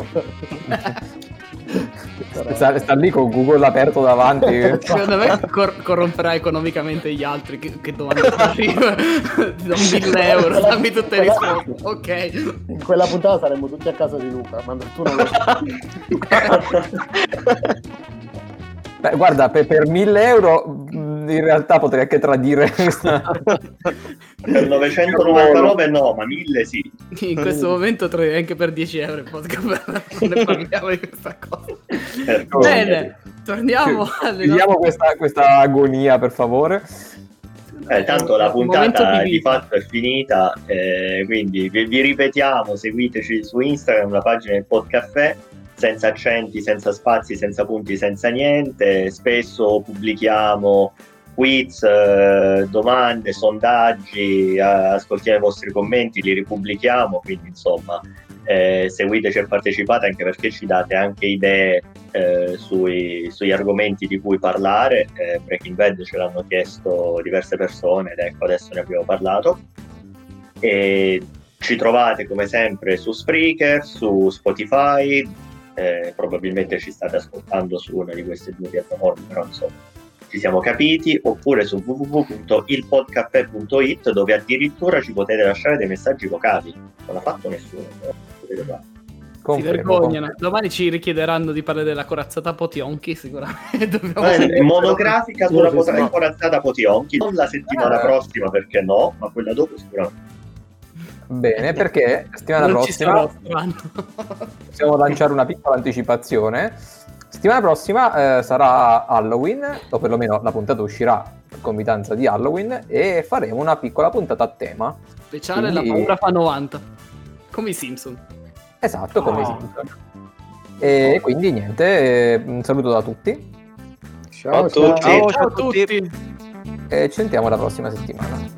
Sta, sta lì con Google aperto davanti. <laughs> Secondo me <laughs> cor- corromperà economicamente gli altri. Che, che domanda arriva? Ti do mille euro, dammi tutte le risposte. Ok. In quella puntata saremmo tutti a casa di Luca, ma tu non lo sai. <laughs> Beh, guarda, per, per 1000 euro in realtà potrei anche tradire questa... Per 999 no, ma 1000 sì. In questo momento trovi anche per 10 euro il podcast, <laughs> non ne parliamo di questa cosa. Ecco. Bene, torniamo alle Vediamo nostre- questa, questa agonia, per favore. Eh, tanto la puntata di fatto è finita, eh, quindi vi, vi ripetiamo, seguiteci su Instagram, la pagina del Podcaffè, senza accenti, senza spazi, senza punti, senza niente. Spesso pubblichiamo quiz, eh, domande, sondaggi, eh, ascoltiamo i vostri commenti, li ripubblichiamo, quindi insomma eh, seguiteci e partecipate anche perché ci date anche idee eh, sui- sugli argomenti di cui parlare. Breaking Bad ce l'hanno chiesto diverse persone ed ecco adesso ne abbiamo parlato. E ci trovate come sempre su Spreaker, su Spotify, probabilmente ci state ascoltando su una di queste due piattaforme, però insomma ci siamo capiti, oppure su www.ilpodcaffè.it dove addirittura ci potete lasciare dei messaggi vocali. Non l'ha fatto nessuno. però potete fare. Si vergognano. confermo. Domani ci richiederanno di parlare della corazzata Potionchi, sicuramente. <laughs> Dobbiamo Eh, monografica sulla Sì, pot- sì. corazzata Potionchi, non la settimana Ah. prossima perché no, ma quella dopo sicuramente. Bene, perché settimana non prossima possiamo lanciare una piccola anticipazione. Settimana prossima eh, sarà Halloween, o perlomeno la puntata uscirà in convitanza di Halloween, e faremo una piccola puntata a tema. Speciale Quindi- la paura fa 90. Come i Simpson. Esatto, come i Simpson. E quindi niente, un saluto da tutti Ciao, a tutti. ciao. Ciao a tutti. e ci sentiamo la prossima settimana.